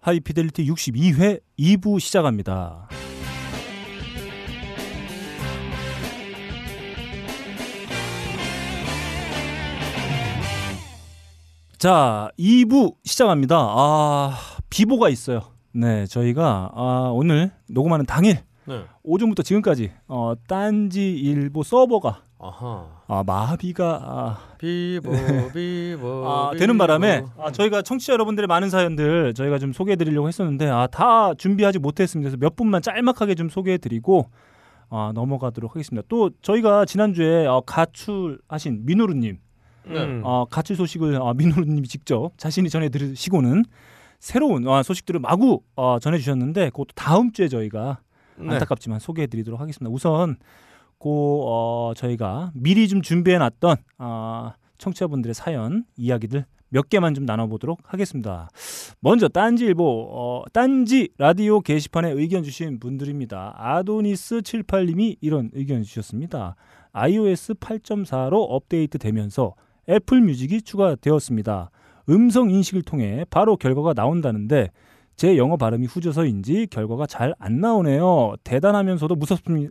하이피델리티 62회 2부 시작합니다. 자, 2부 시작합니다. 아, 비보가 있어요. 네, 저희가 아, 오늘 녹음하는 당일 네. 오전부터 지금까지 어, 딴지 일보 서버가 아하. 아, 마비가 아, 비보 비보. 아. 되는 바람에 아, 저희가 청취자 여러분들의 많은 사연들 저희가 좀 소개해드리려고 했었는데 아, 다 준비하지 못했습니다. 그래서 몇 분만 짤막하게 좀 소개해드리고 아, 넘어가도록 하겠습니다. 또 저희가 지난주에 어, 가출하신 민호루님 네. 어, 가출 소식을 어, 민호루님이 직접 자신이 전해드리시고는 새로운 어, 소식들을 마구 어, 전해주셨는데 그것도 다음 주에 저희가 네. 안타깝지만 소개해드리도록 하겠습니다. 우선 고 어, 저희가 미리 좀 준비해 놨던 아, 청취자분들의 사연 이야기들 몇 개만 좀 나눠보도록 하겠습니다. 먼저 딴지일보 어, 딴지 라디오 게시판에 의견 주신 분들입니다. 아도니스 78님이 이런 의견 주셨습니다. iOS 8.4로 업데이트 되면서 애플 뮤직이 추가되었습니다. 음성 인식을 통해 바로 결과가 나온다는데 제 영어 발음이 후져서인지 결과가 잘 안 나오네요. 대단하면서도 무섭습니다.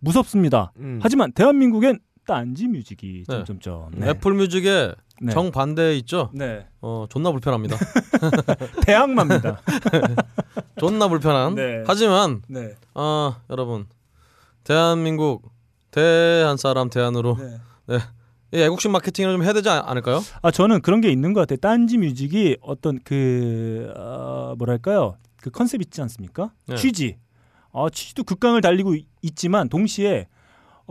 무섭습니다. 음. 하지만 대한민국엔 딴지 뮤직이 네. 점점점 애플 뮤직에 네. 정반대 있죠. 네. 어 존나 불편합니다. 대항마입니다. 존나 불편한. 네. 하지만 네. 아 여러분 대한민국 대한 사람 대안으로 네. 이 애국심 마케팅을 좀 해야 되지 않- 않을까요? 아 저는 그런 게 있는 것 같아요. 딴지 뮤직이 어떤 그 어, 뭐랄까요 그 컨셉 있지 않습니까? 네. 취지. 어, 취지도 극강을 달리고 있- 있지만 동시에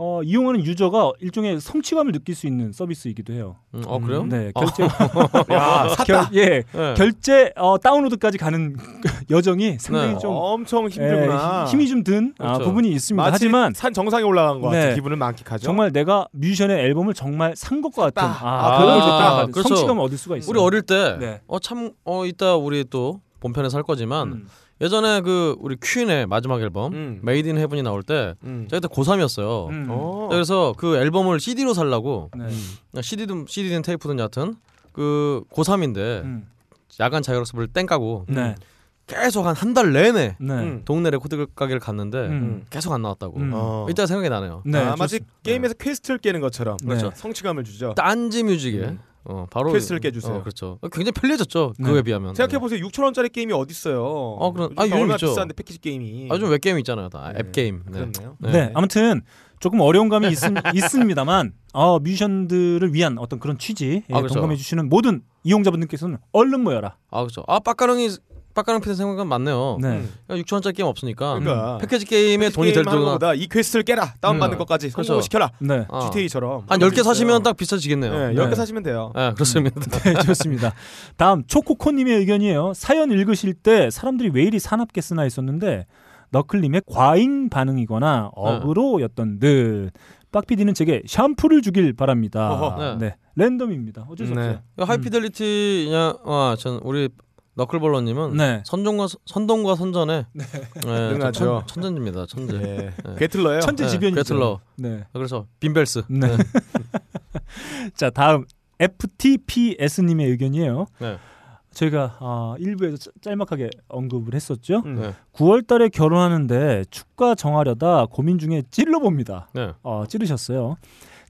어, 이용하는 유저가 일종의 성취감을 느낄 수 있는 서비스이기도 해요. 음, 어 그래요? 네, 아. 결제 야, 결, 예, 네. 결제 어, 다운로드까지 가는 여정이 상당히 네. 좀 엄청 힘들구나. 예, 힘이 좀든 아, 그렇죠. 부분이 있습니다. 마치 하지만 산 정상에 올라간 것 같은 네. 기분을 만끽하죠. 정말 내가 뮤지션의 앨범을 정말 산 것과 같은. 아, 아, 그런 아, 그렇죠. 성취감을 얻을 수가 있어요. 우리 어릴 때 네. 어참어 이따 우리 또 본편에 살 거지만 음. 예전에 그 우리 퀸의 마지막 앨범 음. Made in Heaven이 나올 때 음. 제가 그때 고3이었어요. 음. 어. 그래서 그 앨범을 CD로 살라고 네. CD든 CD든 테이프든 여하튼 그 고3인데 음. 야간 자율학습을 땡 까고 네. 계속 한 한 달 내내 네. 음. 동네 레코드 가게를 갔는데 음. 계속 안 나왔다고. 음. 어. 이따 생각이 나네요. 네. 아, 마치. 게임에서 quest를 깨는 것처럼 네. 그렇죠. 성취감을 주죠. 딴지 뮤직에 음. 어, 바로 quest를 깨주세요. 어, 그렇죠. 굉장히 편리해졌죠. 네. 그거에 비하면. 생각해 보세요. 6천 원짜리 게임이 어디 있어요? 어, 그럼- 요즘 아, 요즘 있죠. 비싼데 패키지 게임이. 아, 요즘 웹 게임 있잖아요. 다 네. 앱 게임. 네. 그렇네요. 네. 네. 아무튼 조금 어려운 감이 있, 있습니다만 어, 뮤지션들을 위한 어떤 그런 취지 예, 아, 그렇죠. 동감해 주시는 모든 이용자분들께서는 얼른 모여라. 아 그렇죠. 아 빠까능이 빠까능 피디 생각은 맞네요. 네. 음. 6천 원짜리 게임 없으니까 그러니까 패키지 게임에 패키지 돈이 될 것보다 이 quest를 깨라. 다운 받는 음. 것까지 그렇죠. 성공을 시켜라. 네. 아. GTA처럼. 한 10개 사시면 딱 비싸지겠네요. 네, 네. 10개 사시면 돼요. 네, 그렇습니다. 네, 좋습니다. 다음 초코코님의 의견이에요. 사연 읽으실 때 사람들이 왜 이리 사납게 쓰나 했었는데 너클님의 과잉 반응이거나 어그로였던 듯. 빡피디는 제게 샴푸를 주길 바랍니다. 어허. 네. 랜덤입니다. 어쩔 수 네. 없어요. 하이피델리티냐, 아, 전 우리 너클볼러님은 네. 선종과 선동과 선전에 네. 능하죠. 천, 천재입니다. 천재. 예. 네. 게틀러예요. 천재지변이죠. 괴틀러. 네. 그래서 빈벨스. 네. 자 다음 FTPS님의 의견이에요. 네. 저희가 어, 일부에서 짤- 짤막하게 언급을 했었죠. 음. 네. 9월 달에 결혼하는데 축가 정하려다 고민 중에 찔러 봅니다. 네. 어, 찌르셨어요.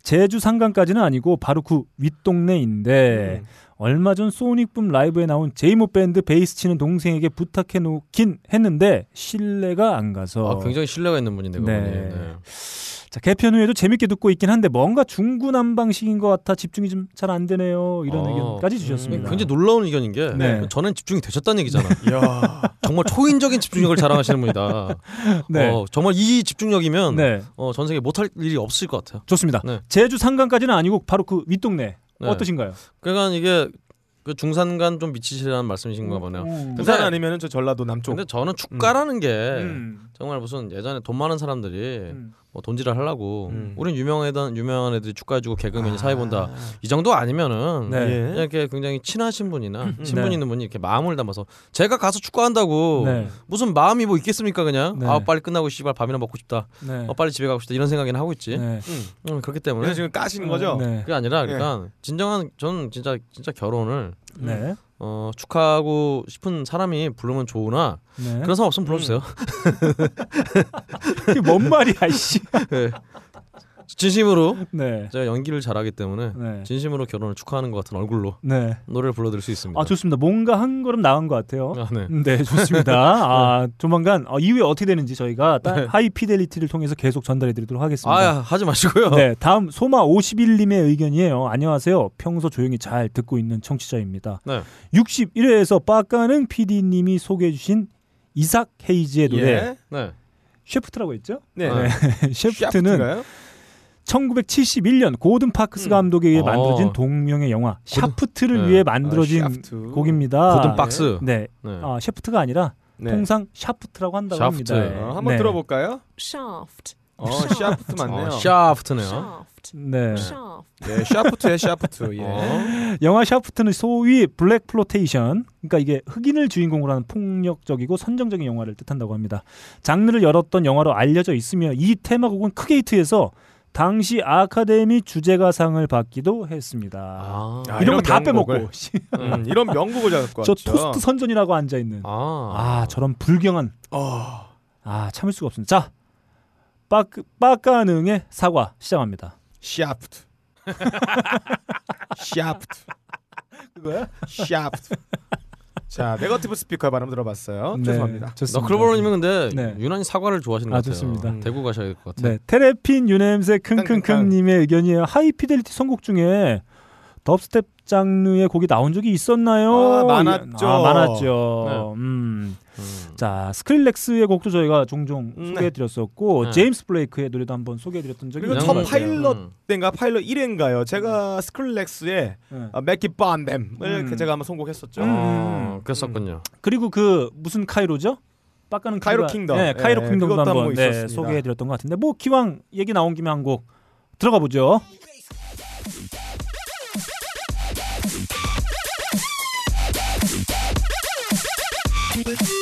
제주 상강까지는 아니고 바로 그 윗동네인데 음. 얼마 전 소닉붐 라이브에 나온 제이모 밴드 베이스 치는 동생에게 부탁해 놓긴 했는데 신뢰가 안 가서 아, 굉장히 신뢰가 있는 분인데 네. 네. 자 개편 후에도 재밌게 듣고 있긴 한데 뭔가 중구난방식인 것 같아 집중이 좀 잘 안 되네요 이런 어, 의견까지 주셨습니다. 굉장히 놀라운 의견인 게 네. 저는 집중이 되셨다는 얘기잖아. 이야. 정말 초인적인 집중력을 자랑하시는 분이다. 네. 어, 정말 이 집중력이면 네 어, 전 세계 못할 일이 없을 것 같아요. 좋습니다. 네. 제주 상강까지는 아니고 바로 그 윗동네 네. 어떠신가요? 그러니까 이게 그 중산간 좀 미치시라는 말씀이신가 보네요. 음. 부산 아니면은 저 전라도 남쪽. 근데 저는 축가라는 게 음. 정말 무슨 예전에 돈 많은 사람들이 음. 뭐 돈질을 하려고 음. 우린 유명하던 유명한 애들이 축가해주고 개그맨이 아. 사회 본다 이 정도 아니면은 네. 예. 그냥 이렇게 굉장히 친하신 분이나 친분 네. 있는 분이 이렇게 마음을 담아서 제가 가서 축구한다고 네. 무슨 마음이 뭐 있겠습니까 그냥 네. 아 빨리 끝나고 씨발 밥이나 먹고 싶다 네. 어, 빨리 집에 가고 싶다 이런 생각이나 하고 있지 네. 음. 음, 그렇기 때문에 그래서 지금 까시는 거죠? 네. 그게 아니라 그러니까 진정한 저는 진짜 진짜 결혼을 네. 어, 축하하고 싶은 사람이 부르면 좋으나 네. 그런 사람 없으면 불러주세요. 그게 뭔 말이야, 씨. 네. 진심으로 네. 제가 연기를 잘하기 때문에 네. 진심으로 결혼을 축하하는 것 같은 얼굴로 네. 노래를 불러드릴 수 있습니다. 아 좋습니다. 뭔가 한 걸음 나간 것 같아요. 아, 네. 네, 좋습니다. 아, 조만간 어, 이후에 어떻게 되는지 저희가 따- High Fidelity를 통해서 계속 전달해드리도록 하겠습니다. 네. 아 하지 마시고요. 네, 다음 소마 51님의 의견이에요. 안녕하세요. 평소 조용히 잘 듣고 있는 청취자입니다. 네. 61회에서 빠까능 PD님이 소개해주신 이삭 헤이즈의 노래 예. 네. 셰프트라고 했죠? 네. 네. 셰프트는 샤프트인가요? 1971년 고든 파크스 음. 감독에 의해 어. 만들어진 동명의 영화 샤프트를 네. 위해 만들어진 아, 샤프트. 곡입니다. 고든 파크스. 네, 네. 아, 셰프트가 아니라 네. 통상 샤프트라고 한다고 샤프트. 합니다. 어, 한번 네. 들어볼까요? shaft, 어, 샤프트 맞네요. 어, 샤프트네요. shaft, 네. shaft. 네, 샤프트의 샤프트. 예. 어. 영화 샤프트는 소위 blaxploitation, 그러니까 이게 흑인을 주인공으로 하는 폭력적이고 선정적인 영화를 뜻한다고 합니다. 장르를 열었던 영화로 알려져 있으며 이 테마곡은 크게 히트해서 당시 아카데미 주제가상을 받기도 했습니다. 아. 아, 이런 이런 거 다. 빼먹고 씨, 음, 이런 명곡을 잡고 저 왔죠. 토스트 선전이라고 앉아 있는 아. 아 저런 불경한 어, 아 참을 수가 없습니다. 자 빠크 빠까능의 사과 시작합니다. 샤프트. 샤프트. 그거야? 샤프트. 자, native speaker 발음 들어봤어요. 네, 죄송합니다. 좋습니다. 너클볼러님은 근데 네. 유난히 사과를 좋아하시는 아, 것 같아요. 좋습니다. 음, 대구 가셔야 될 것 같아요. 네, 테레핀 유냄새. 킁킁킁님의 의견이에요. 하이피델리티 선곡 중에 dubstep 장르의 곡이 나온 적이 있었나요? 아, 많았죠. 아, 많았죠. 네. 음. 음. 자, 스크릴렉스의 곡도 저희가 종종 음, 소개해드렸었고 네. 제임스 블레이크의 노래도 한번 소개해드렸던 적이 그리고 첫. 파일럿 음. 때인가 파일럿 1회인가요? 제가 스크릴렉스의 네. 어, Make It Bun Dem을 음. 제가 한번 선곡했었죠. 음. 어, 그랬었군요. 그리고 그 무슨 카이로죠? 빡가는 카이로 킹덤. 네, 카이로 예, 킹덤도 한번 한번 네. 소개해드렸던 것 같은데 뭐 기왕 얘기 나온 김에 한 곡 들어가 보죠. baby.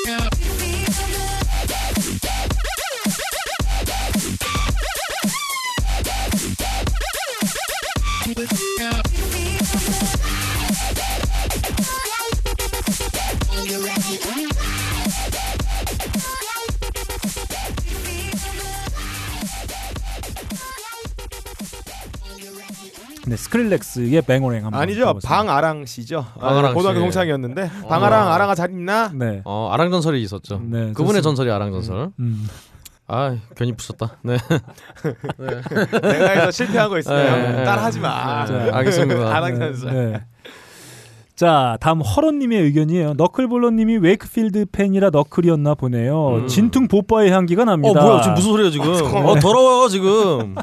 스크릴렉스의 Bangarang 한번 아니죠. 방아랑 씨죠. 아, 방아랑 고등학교 씨. 동창이었는데 방아랑 아랑아 잘 있나? 네. 어, 아랑 전설이 있었죠. 네, 그분의. 전설이 아랑 전설. 음. 아, 괜히 부셨다. 네. 내가 해서 실패한 거 있으면 네. 따라하지 마. 자, 아랑 알겠습니다. 전설. 네. 자, 다음 허런님의 의견이에요. 너클볼러님이 웨이크필드 팬이라 너클이었나 보네요. 음. 진퉁 보빠의 향기가 어, 납니다. 뭐야? 지금 무슨 소리야, 지금? 어, 더러워요, 지금.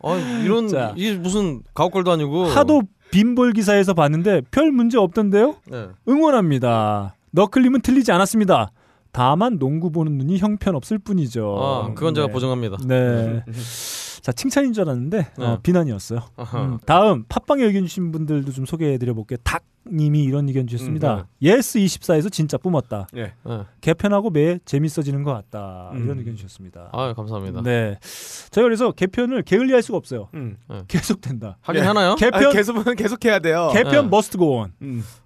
어, 이런 자. 이게 무슨 가옥걸도 아니고. 하도 빈볼 기사에서 봤는데 별 문제 없던데요? 네. 응원합니다. 너클님은 틀리지 않았습니다. 다만 농구 보는 눈이 형편없을 뿐이죠. 아, 그건 제가 네. 보정합니다. 네. 자, 칭찬인 줄 알았는데 어, 네. 비난이었어요. 아하. 음, 다음 팟빵에 의견 주신 분들도 좀 소개해드려 볼게요. 닭님이 이런 의견 주셨습니다. 음, 예스 24에서 진짜 뿜었다. 예. 네. 개편하고 매 재밌어지는 것 같다. 음. 이런 의견 주셨습니다. 아, 감사합니다. 네, 저희가 그래서 개편을 게을리할 수가 없어요. 음. 계속 된다. 하긴 예. 하나요? 개편 아, 계속 계속 해야 돼요. 개편 네. must go on.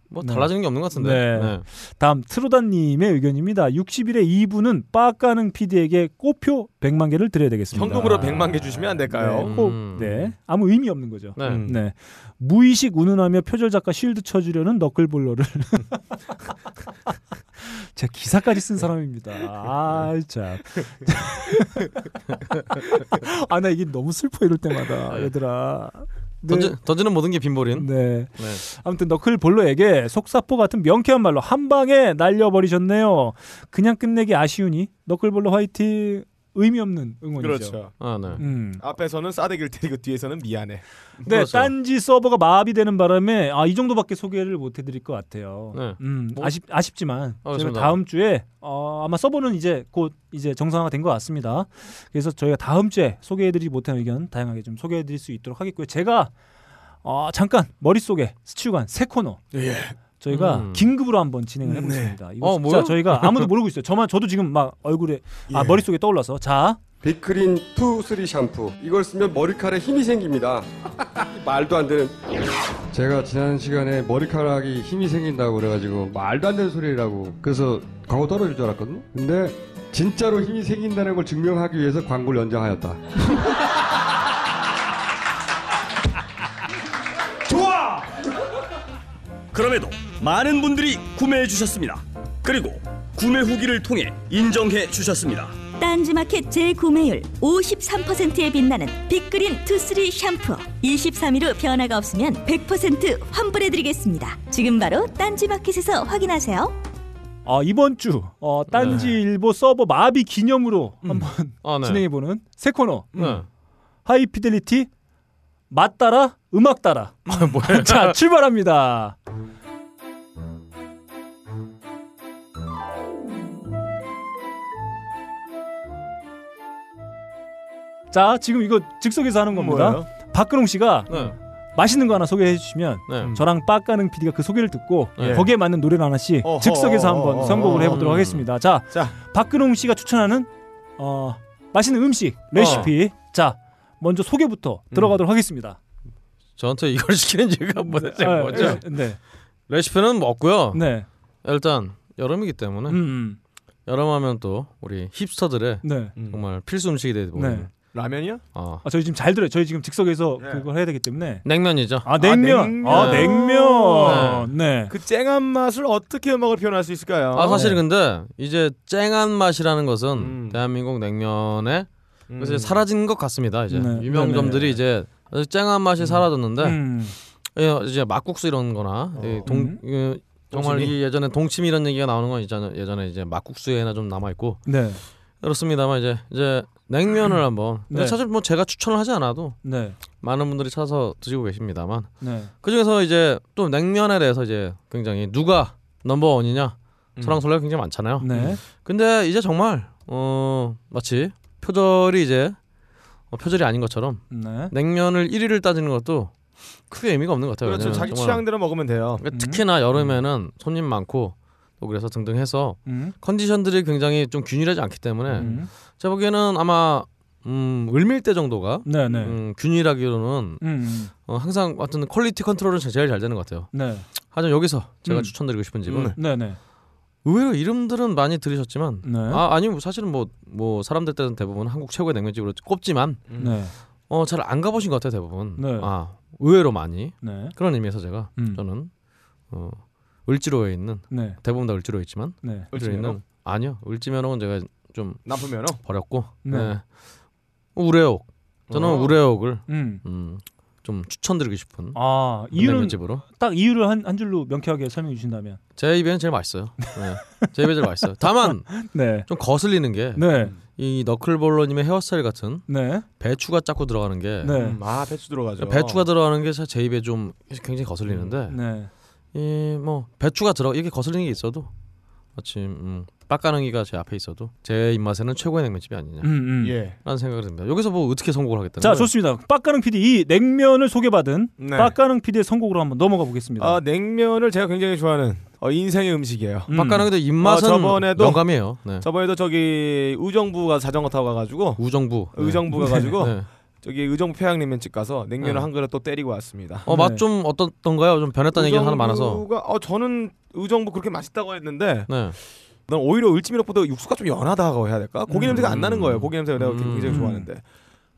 음. 뭐 네. 달라지는 게 없는 것 같은데. 네. 네. 다음 트로다님의 의견입니다. 60일에 2부는 빠까능 PD에게 꼬표 100만 개를 드려야 되겠습니다. 현금으로 100만 개 주시면 안 될까요? 네, 꼭, 음. 네, 아무 의미 없는 거죠. 네. 음. 네. 무의식 운운하며 표절 작가 shield 쳐주려는 너클볼러를 제가 기사까지 쓴 사람입니다. 아, 참. 아, 나 이게 너무 슬퍼 이럴 때마다 네. 얘들아. 네. 던지, 던지 는 모든 게 빈볼인. 네. 네. 아무튼 너클볼러에게 속사포 같은 명쾌한 말로 한 방에 날려버리셨네요. 그냥 끝내기 아쉬우니 너클볼러 화이팅 의미 없는 응원이죠. 그렇죠. 아, 네. 음. 앞에서는 싸대기를 때리고 뒤에서는 미안해. 네, 그렇죠. 딴지 서버가 마비되는 바람에 아, 이 정도밖에 소개를 못 해드릴 것 같아요. 네. 음, 뭐- 아쉽 아쉽지만 아, 저희가 그렇습니다. 다음 주에 어, 아마 서버는 이제 곧 이제 정상화 된것 같습니다. 그래서 저희가 다음 주에 소개해드리지 못한 의견 다양하게 좀 소개해드릴 수 있도록 하겠고요. 제가 어, 잠깐 머릿속에 스치고 간 새 코너 예. 저희가 음. 긴급으로 한번 진행을 네. 해보겠습니다. 이거 어, 진짜 뭐요? 저희가 아무도 모르고 있어요. 저만 저도 지금 막 얼굴에 아 예. 머릿속에 떠올라서 자 빅크린 2, 3 샴푸 이걸 쓰면 머리카락에 힘이 생깁니다 말도 안 되는 제가 지난 시간에 머리카락이 힘이 생긴다고 그래가지고 말도 안 되는 소리라고 그래서 광고 떨어질 줄 알았거든요 근데 진짜로 힘이 생긴다는 걸 증명하기 위해서 광고를 연장하였다 그럼에도 많은 분들이 구매해 주셨습니다. 그리고 구매 후기를 통해 인정해 주셨습니다. 딴지마켓 재구매율 53%에 빛나는 빅그린 투쓰리 샴푸 23일 후 변화가 없으면 100% 환불해드리겠습니다 지금 바로 딴지마켓에서 확인하세요 어, 이번 주 어, 딴지일보 서버 마비 기념으로 한번 아, 네. 진행해보는 새 코너 네. 하이피델리티 맛 따라 음악 따라 뭐야? 자 출발합니다. 자 지금 이거 즉석에서 하는 겁니다. 뭐예요? 박근홍 씨가 네. 맛있는 거 하나 소개해 주시면 네. 저랑 빠까능 PD가 그 소개를 듣고 네. 거기에 맞는 노래를 하나씩 어허, 즉석에서 한번 어허, 선곡을 해보도록 음. 하겠습니다. 자 자, 박근홍 씨가 추천하는 어, 맛있는 음식 레시피 자 먼저 소개부터 들어가도록 하겠습니다. 저한테 이걸 시키는 이유가 뭐대체 아, 뭐죠? 네, 레시피는 뭐 없고요. 네, 일단 여름이기 때문에 음, 음, 여름하면 또 우리 힙스터들의 네, 음. 정말 필수 음식이 되고 네. 라면이야? 아, 아, 저희 지금 잘 들어요. 저희 지금 즉석에서 네. 그걸 해야 되기 때문에. 냉면이죠. 아 냉면. 냉면. 아 냉면. 네. 그 쨍한 맛을 어떻게 음악을 표현할 수 있을까요? 아 사실 근데 이제 쨍한 맛이라는 것은 음. 대한민국 냉면에 음. 이제 사라진 것 같습니다. 이제 네. 유명점들이 네. 이제 쨍한 맛이 사라졌는데 음. 예, 이제 막국수 이런거나 이동 음. 이 정말? 이 예전에 동치미 이런 얘기가 나오는 건 있잖아요. 예전에 이제 막국수에나 좀 남아 있고 네. 그렇습니다만 이제 이제 냉면을 한번 근데 네. 사실 뭐 제가 추천을 하지 않아도 네. 많은 분들이 찾아서 드시고 계십니다만 네. 그 중에서 이제 또 냉면에 대해서 이제 굉장히 누가 넘버 원이냐 음. 설랑설레가 굉장히 많잖아요. 네. 근데 이제 정말 어 마치 표절이 이제 어, 표절이 아닌 것처럼 네. 냉면을 1위를 따지는 것도 크게 의미가 없는 것 같아요. 그렇죠. 자기 취향대로 먹으면 돼요. 그러니까 특히나 여름에는 손님 많고 또 그래서 등등 해서 음. 컨디션들이 굉장히 좀 균일하지 않기 때문에 음. 제가 보기에는 아마 음, 을밀대 정도가 네, 네. 음, 균일하기로는 음. 어, 항상 어떤 quality control은 제일 잘 되는 것 같아요. 네. 하지만 여기서 제가 음. 추천드리고 싶은 집은 음. 네, 네. 의외로 이름들은 많이 들으셨지만 네. 아 아니 뭐 사실은 뭐뭐 사람들 때는 대부분 한국 최고의 냉면집으로 꼽지만 네. 어잘 안 가보신 것 같아요 대부분. 네. 아 의외로 많이 네. 그런 의미에서 제가 음. 저는 어 을지로에 있는 네. 대부분 다 을지로에 있지만 네. 을지로에? 있는 아니요 을지 면허는 제가 좀 나쁘면은 버렸고 네. 네. 우레옥 저는 어. 우레옥을 음. 음, 좀 추천드리고 싶은 아, 이유는 냉면집으로 딱 이유를 한, 한 줄로 명쾌하게 설명해 주신다면. 제 입에는 제일 맛있어요. 네. 제 입에 제일 맛있어요. 다만 네. 좀 거슬리는 게이 네. 너클볼러님의 헤어스타일 같은 네. 배추가 자꾸 들어가는 게 네. 음, 아 배추 들어가죠. 배추가 들어가는 게 제 입에 좀 굉장히 거슬리는데 네. 이뭐 배추가 들어 이게 거슬리는 게 있어도 마침 음, 빡가능이가 제 앞에 있어도 제 입맛에는 최고의 냉면집이 아니냐라는 음, 음. 예. 생각을 듭니다. 여기서 뭐 어떻게 선곡을 하겠다는 자, 거예요? 좋습니다. 빡가능 PD 이 냉면을 소개받은 네. 빡가능 PD의 선곡으로 한번 넘어가 보겠습니다. 아 냉면을 제가 굉장히 좋아하는 어, 인생의 음식이에요. 음. 빡가능도 입맛은 아, 저번에도- 영감이에요. 네. 저번에도 저기 의정부가 자전거 타고 가가지고 우정부. 네. 의정부 가가지고 네. 저기 의정부 평양냉면 집 가서 냉면을 네. 한 그릇 또 때리고 왔습니다. 어, 네. 맛좀 어떻던가요? 좀 변했다는 얘기가 하나 많아서. 어 저는 의정부 그렇게 맛있다고 했는데 네. 난 오히려 을지미력보다 육수가 좀 연하다고 해야 될까? 고기 음. 냄새가 안 나는 거예요. 고기 냄새가 내가 음. 굉장히 좋아하는데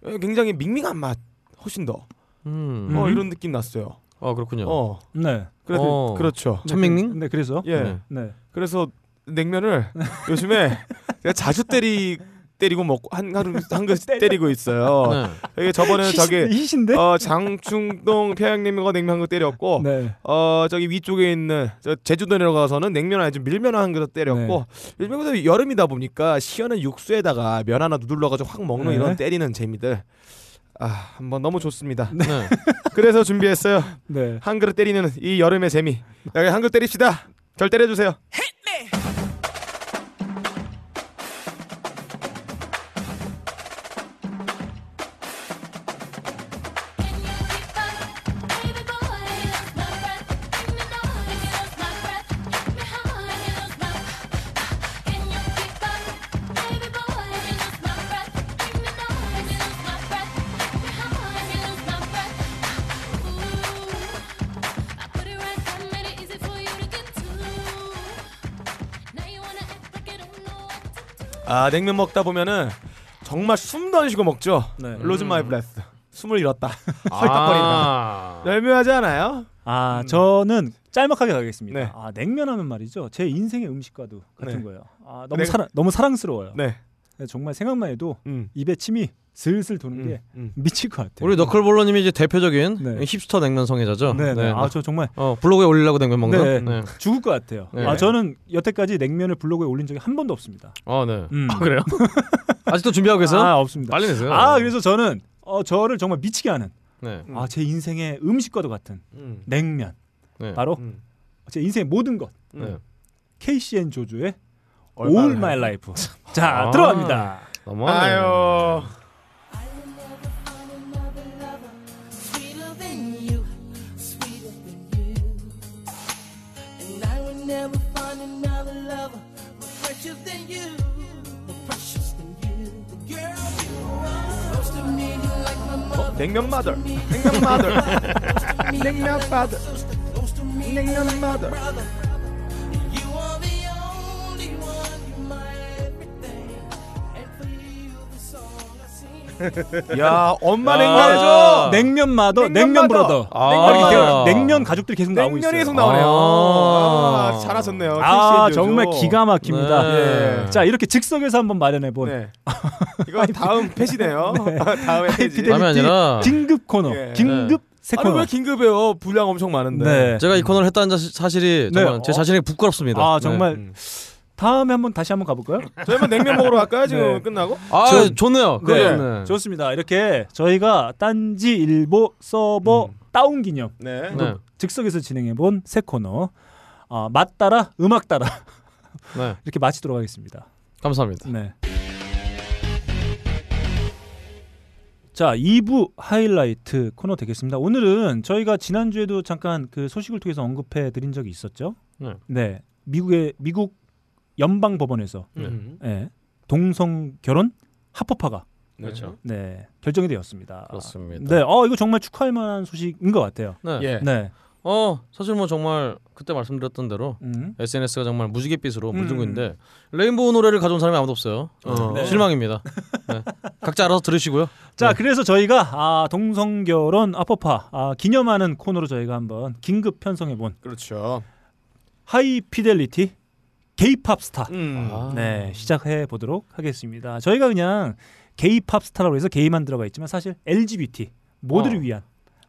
예, 굉장히 밍밍한 맛 훨씬 더 음. 어, 음. 이런 느낌 났어요. 어, 그렇군요. 어 네. 그래서 어. 그렇죠. 천밍밍? 네, 그래서 예 네. 네. 그래서 냉면을 요즘에 제가 자주 때리 때리고 먹고 한 하루 한 그릇 때리고 있어요. 네. 이게 저번에는 저기 희신데? 어 장충동 평양냉면과 냉면 한 그릇 때렸고 네. 어 저기 위쪽에 있는 저 제주도 내려가서는 냉면 아니죠 밀면 한 그릇 때렸고 네. 요즘에 여름이다 보니까 시원한 육수에다가 면 하나 누들러 가지고 확 먹는 네. 이런 때리는 재미들 아 한번 너무 좋습니다. 네. 그래서 준비했어요. 네. 한 그릇 때리는 이 여름의 재미. 여기 한 그릇 때립시다. 절 때려주세요. 아 냉면 먹다 보면은 정말 숨도 안 쉬고 먹죠. 네. lose my breath. 숨을 잃었다. 헐떡거린다. 멸묘하지 않아요? 아 음. 저는 짤막하게 가겠습니다. 네. 아 냉면하면 말이죠. 제 인생의 음식과도 같은 네. 거예요. 아 너무 냉- 사랑 너무 사랑스러워요. 네. 정말 생각만 해도 음. 입에 침이 슬슬 도는 음. 게 음. 미칠 것 같아요. 우리 너클볼러님이 이제 대표적인 네. 힙스터 냉면 성애자죠. 네, 네. 아저 정말 어 블로그에 올리려고 냉면 먹는. 네. 네. 죽을 것 같아요. 네. 아 저는 여태까지 냉면을 블로그에 올린 적이 한 번도 없습니다. 어, 네. 음. 아, 그래요? 아직도 준비하고 계세요? 아 없습니다. 빨리 내세요. 아 그래서 저는 어 저를 정말 미치게 하는 네. 음. 아제 인생의 음식과도 같은 음. 냉면 네. 바로 음. 제 인생의 모든 것 네. KCN 조조의 All My Life. 자 아. 들어갑니다. 너무하네. 아유. sweeter than you, sweeter than you. And I will never find another lover more precious than you, more precious than you. Girl, you are close to me, you're like my mother. 냉면 마더. 냉면 마더. 냉면 마더. 냉면 마더. 야 엄마 아. 냉면이죠. 냉면 mother, 냉면 냉면 mother. brother. 아. 이렇게 냉면 가족들이 계속 나오고 냉면이 있어요. 계속 나오네요. 아. 아, 잘하셨네요. 아. 정말 기가 막힙니다. 네. 예. 자 이렇게 즉석에서 한번 마련해 본 네. 이거 다음 패시네요. 다음에 패시. 하이피델리티 다음이 아니라 긴급 코너, 예. 긴급 새 아니 코너. 왜 긴급해요? 분량 엄청 많은데. 네. 제가 이 코너를 했다는 자- 사실이 정말 네. 제 자신에게 부끄럽습니다. 아 네. 정말 음. 다음에 한번 다시 한번 가볼까요? 저희만 냉면 먹으러 갈까요? 지금 네. 끝나고? 아, 전- 좋네요. 네. 그래요. 네. 좋습니다. 이렇게 저희가 딴지 일보 서버 음. 다운 기념 네. 네. 즉석에서 진행해 본 새 코너 어, 맛 따라 음악 따라 네. 이렇게 마치도록 하겠습니다. 감사합니다. 네. 자, 2부 하이라이트 코너 되겠습니다. 오늘은 저희가 지난주에도 잠깐 그 소식을 통해서 언급해 드린 적이 있었죠. 네. 미국의 미국 연방 법원에서 음. 예, 동성 결혼 합법화가 그렇죠. 네, 결정이 되었습니다. 그렇습니다. 네, 어 이거 정말 축하할 만한 소식인 것 같아요. 네. 예. 네. 어, 사실 뭐 정말 그때 말씀드렸던 대로 음. SNS가 정말 무지갯빛으로 물들고 음. 있는데 레인보우 노래를 가져온 사람이 아무도 없어요. 어. 네. 실망입니다. 네. 각자 알아서 들으시고요. 자, 네. 그래서 저희가 아, 동성 결혼 합법화 아, 기념하는 코너로 저희가 한번 긴급 편성해 본 그렇죠. 하이 피델리티 게이팝 스타. 음. 아. 네, 시작해 보도록 하겠습니다. 저희가 그냥 게이팝 스타라고 해서 게이만 들어가 있지만 사실 LGBT 모두를 어. 위한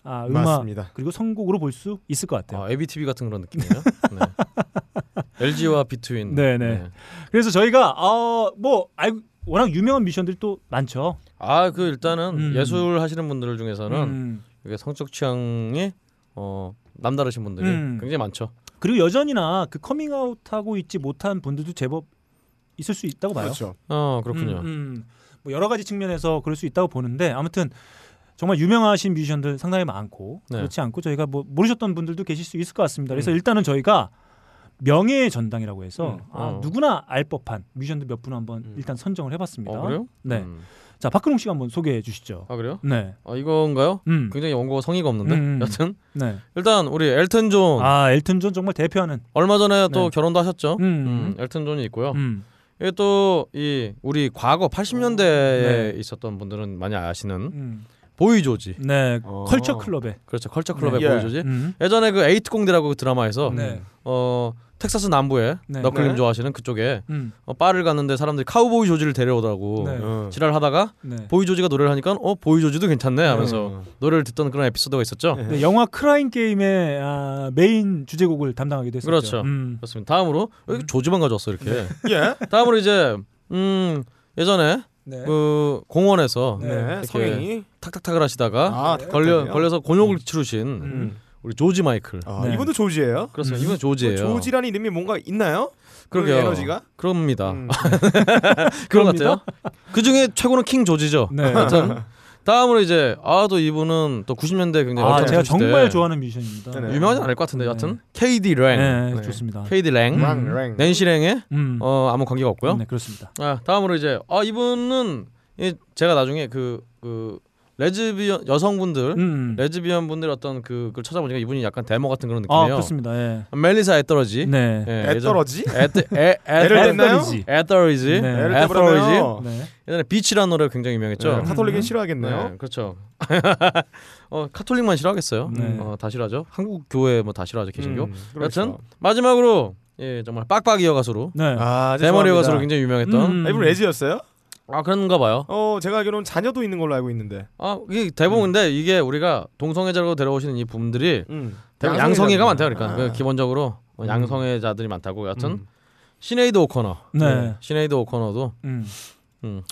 아, 음악 맞습니다. 그리고 선곡으로 볼 수 있을 것 같아요. 아, ABTV 같은 그런 느낌이에요. 네. LG와 비트윈. 네, 네. 그래서 저희가 어뭐 알고 워낙 유명한 뮤지션들이 또 많죠. 아, 그 일단은 음. 예술 하시는 분들 중에서는 음. 이게 성적 취향이 어 남다르신 분들이 음. 굉장히 많죠. 그리고 여전히나 그 커밍아웃하고 있지 못한 분들도 제법 있을 수 있다고 봐요. 그렇죠. 어, 그렇군요. 음, 음. 뭐 여러 가지 측면에서 그럴 수 있다고 보는데 아무튼 정말 유명하신 뮤지션들 상당히 많고 네. 그렇지 않고 저희가 뭐 모르셨던 분들도 계실 수 있을 것 같습니다. 그래서 음. 일단은 저희가 명예의 전당이라고 해서 음, 아, 어. 누구나 알 법한 뮤지션들 몇 분 한번 음. 일단 선정을 해봤습니다. 어, 그래요? 네. 음. 자 박근홍 씨가 한번 소개해 주시죠. 아, 그래요? 네. 아, 이건가요? 음. 굉장히 원고가 성의가 없는데. 음, 음. 여튼 네. 일단 우리 엘튼 존 아 엘튼 존 정말 대표하는. 얼마 전에 또 네. 결혼도 하셨죠. 음. 음, 엘튼 존이 있고요. 음. 이게 또 이 우리 과거 80년대에 네. 있었던 분들은 많이 아시는 음. 보이 조지. 네. 어. 컬처 클럽의. 그렇죠. 컬처 클럽의 네. 보이 예. 조지. 음. 예전에 그 A 특공대라고 그 드라마에서 네. 어 텍사스 남부에 네. 너클림 네. 좋아하시는 그쪽에 음. 어, 바를 갔는데 사람들이 카우보이 조지를 데려오더라고 네. 어. 지랄하다가 네. 보이 조지가 노래를 하니까 어 보이 조지도 괜찮네 하면서 어. 노래를 듣던 그런 에피소드가 있었죠. 네. 네, 영화 Crying Game의 아, 메인 주제곡을 담당하기도 했었죠. 그렇죠. 음. 그렇습니다. 다음으로 여기 조지만 가져왔어 이렇게. 예. 다음으로 이제 음 예전에 네. 그 공원에서 네. 네. 이렇게 성행위 탁탁탁을 하시다가 아, 걸려? 걸려서 곤욕을 치르신 음. 우리 조지 마이클. 아, 네. 이분도 조지예요? 그렇습니다. 음. 이분 조지예요. 조지라는 이름이 뭔가 있나요? 그 그러게요. 에너지가? 그럽니다. 음. 그런 것. 같아요. 그 중에 최고는 킹 조지죠. 네. 하여튼 다음으로 이제 아 또 이분은 또 90년대 굉장히 아, 제가. 정말 좋아하는 뮤지션입니다. 네네. 유명하진 않을 것 같은데 네. 여하튼 KD 랭, 네, 네. 좋습니다. KD 랭, 음. 랑, 랑. 낸시 랭의 음. 어 아무 관계가 없고요. 네, 그렇습니다. 아 다음으로 이제 아 이분은 이 제가 나중에 그 그 레즈비언 여성분들 음. 레즈비언 분들 어떤 그, 그걸 찾아보니까 이분이 약간 대모 같은 그런 아 느낌이에요. 그렇습니다. 예. 멜리사 에더러지. 네. 예, 애 예전- 떨어지? 에드- 에- 에- 애를 에- 뗐나요? 에더리지. 에더리지. 네. 애를 에더리지. 떼버렸나요? 네. 예전에 비치라는 노래 가 굉장히 유명했죠. 네, 카톨릭은 음. 싫어하겠네요. 네, 그렇죠. 어, 카톨릭만 싫어하겠어요. 네. 어, 다 싫어하죠. 한국 교회 뭐 다 싫어하죠. 개신교. 음, 그렇죠. 여튼 마지막으로 예, 정말 빡빡이어 가수로 네. 아, 대머리어 가수로 죄송합니다. 굉장히 유명했던 음. 아, 이분 레즈였어요? 아 그런가 봐요. 어, 제가 알기로는 자녀도 있는 걸로 알고 있는데. 아 이게 대부분 근데 이게 우리가 동성애자로 데려오시는 이 분들이 음. 대부분 양성애가 많대요. 그러니까 아. 그 기본적으로 음. 양성애자들이 많다고. 여튼 음. 시네이드 오커너. 네. 시네이드 오커너도 음. 음,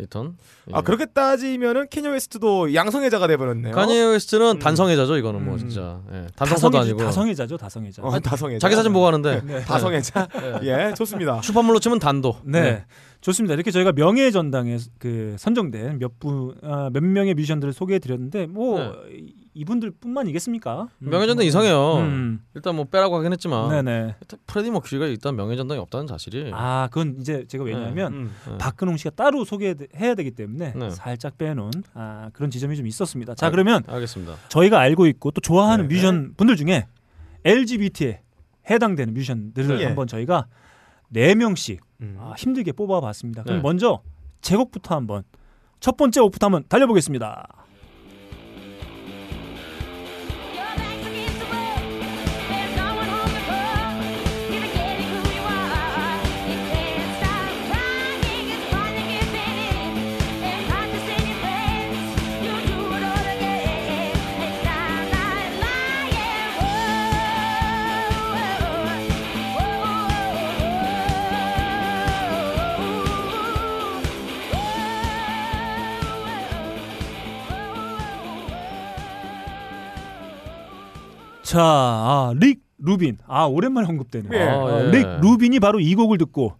여튼 아 그렇게 따지면은 카녜 웨스트도 양성애자가 돼버렸네요. 카니에 웨스트는 음. 단성애자죠. 이거는 뭐 음. 진짜 예, 다성애자, 아니고 다성애자죠. 다성애자. 어, 다성애자. 자기 사진 보고 하는데 네. 다성애자. 예, 좋습니다. 슈퍼물로 치면 단도. 네. 좋습니다. 이렇게 저희가 명예 전당에 그 선정된 몇분몇 명의 뮤지션들을 소개해 드렸는데 뭐 이- 이분들뿐만이겠습니까? 음. 명예전당 이상해요. 음. 일단 뭐 빼라고 하긴 했지만 네네. 프레디 머큐리가 일단 명예전당이 없다는 사실이 아, 그건 이제 제가 왜냐하면 음. 네. 박근홍 씨가 따로 소개해야 되기 때문에 네. 살짝 빼놓은 아, 그런 지점이 좀 있었습니다. 자, 아, 그러면 알겠습니다. 저희가 알고 있고 또 좋아하는 네. 뮤지션 분들 중에 LGBT에 해당되는 뮤지션들을 예. 한번 저희가 네 명씩 음. 아, 힘들게 뽑아봤습니다. 그럼 네. 먼저 제곡부터 한번 첫 번째 곡부터 한번 달려보겠습니다. 자, 아, 릭 루빈. 아, 오랜만에 언급되네요. 예. 아, 아, 예. 릭 루빈이 바로 이 곡을 듣고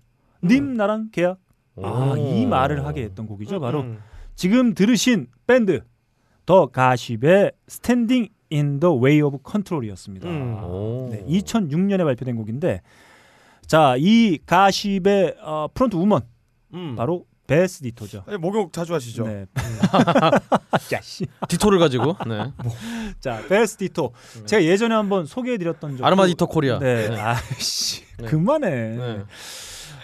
님 나랑 계약. 아, 오. 이 말을 하게 했던 곡이죠. 바로 음. 지금 들으신 밴드 The Gossip의 Standing in the Way of Control이었습니다. 음. 오. 네, 2006년에 발표된 곡인데 자, 이 가십의 어, front woman 음. 바로 베스 디토죠. 아니, 목욕 자주 하시죠? 네. 야, 씨. 디토를 가지고 네. 자, 베스 디토. 제가 예전에 한번 소개해 드렸던 적 아르마 디토 코리아. 네. 네. 아, 씨. 네. 그만해. 네.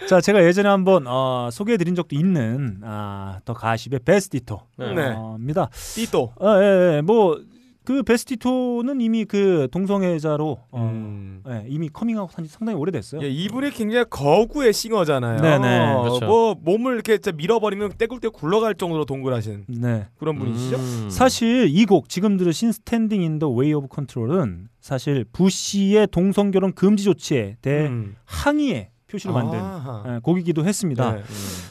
자, 제가 예전에 한번 어, 소개해 드린 적도 있는 아, The Gossip의 베스 디토입니다. 네. 띠또. 아, 예, 예. 뭐 그 베스 디토는 이미 그 동성애자로 어, 음. 예, 이미 커밍아웃 한지 상당히 오래됐어요. 예, 이분이 굉장히 거구의 singer잖아요. 네네. 그렇죠. 뭐 몸을 이렇게 밀어버리면 떼굴떼 굴러갈 정도로 동그라신 네. 그런 분이시죠? 음. 사실 이 곡 지금 들으신 Standing in the Way of Control은 사실 부시의 동성 결혼 금지 조치에 대해 음. 항의의 표시로 만든 아하. 예, 곡이기도 했습니다. 네. 음.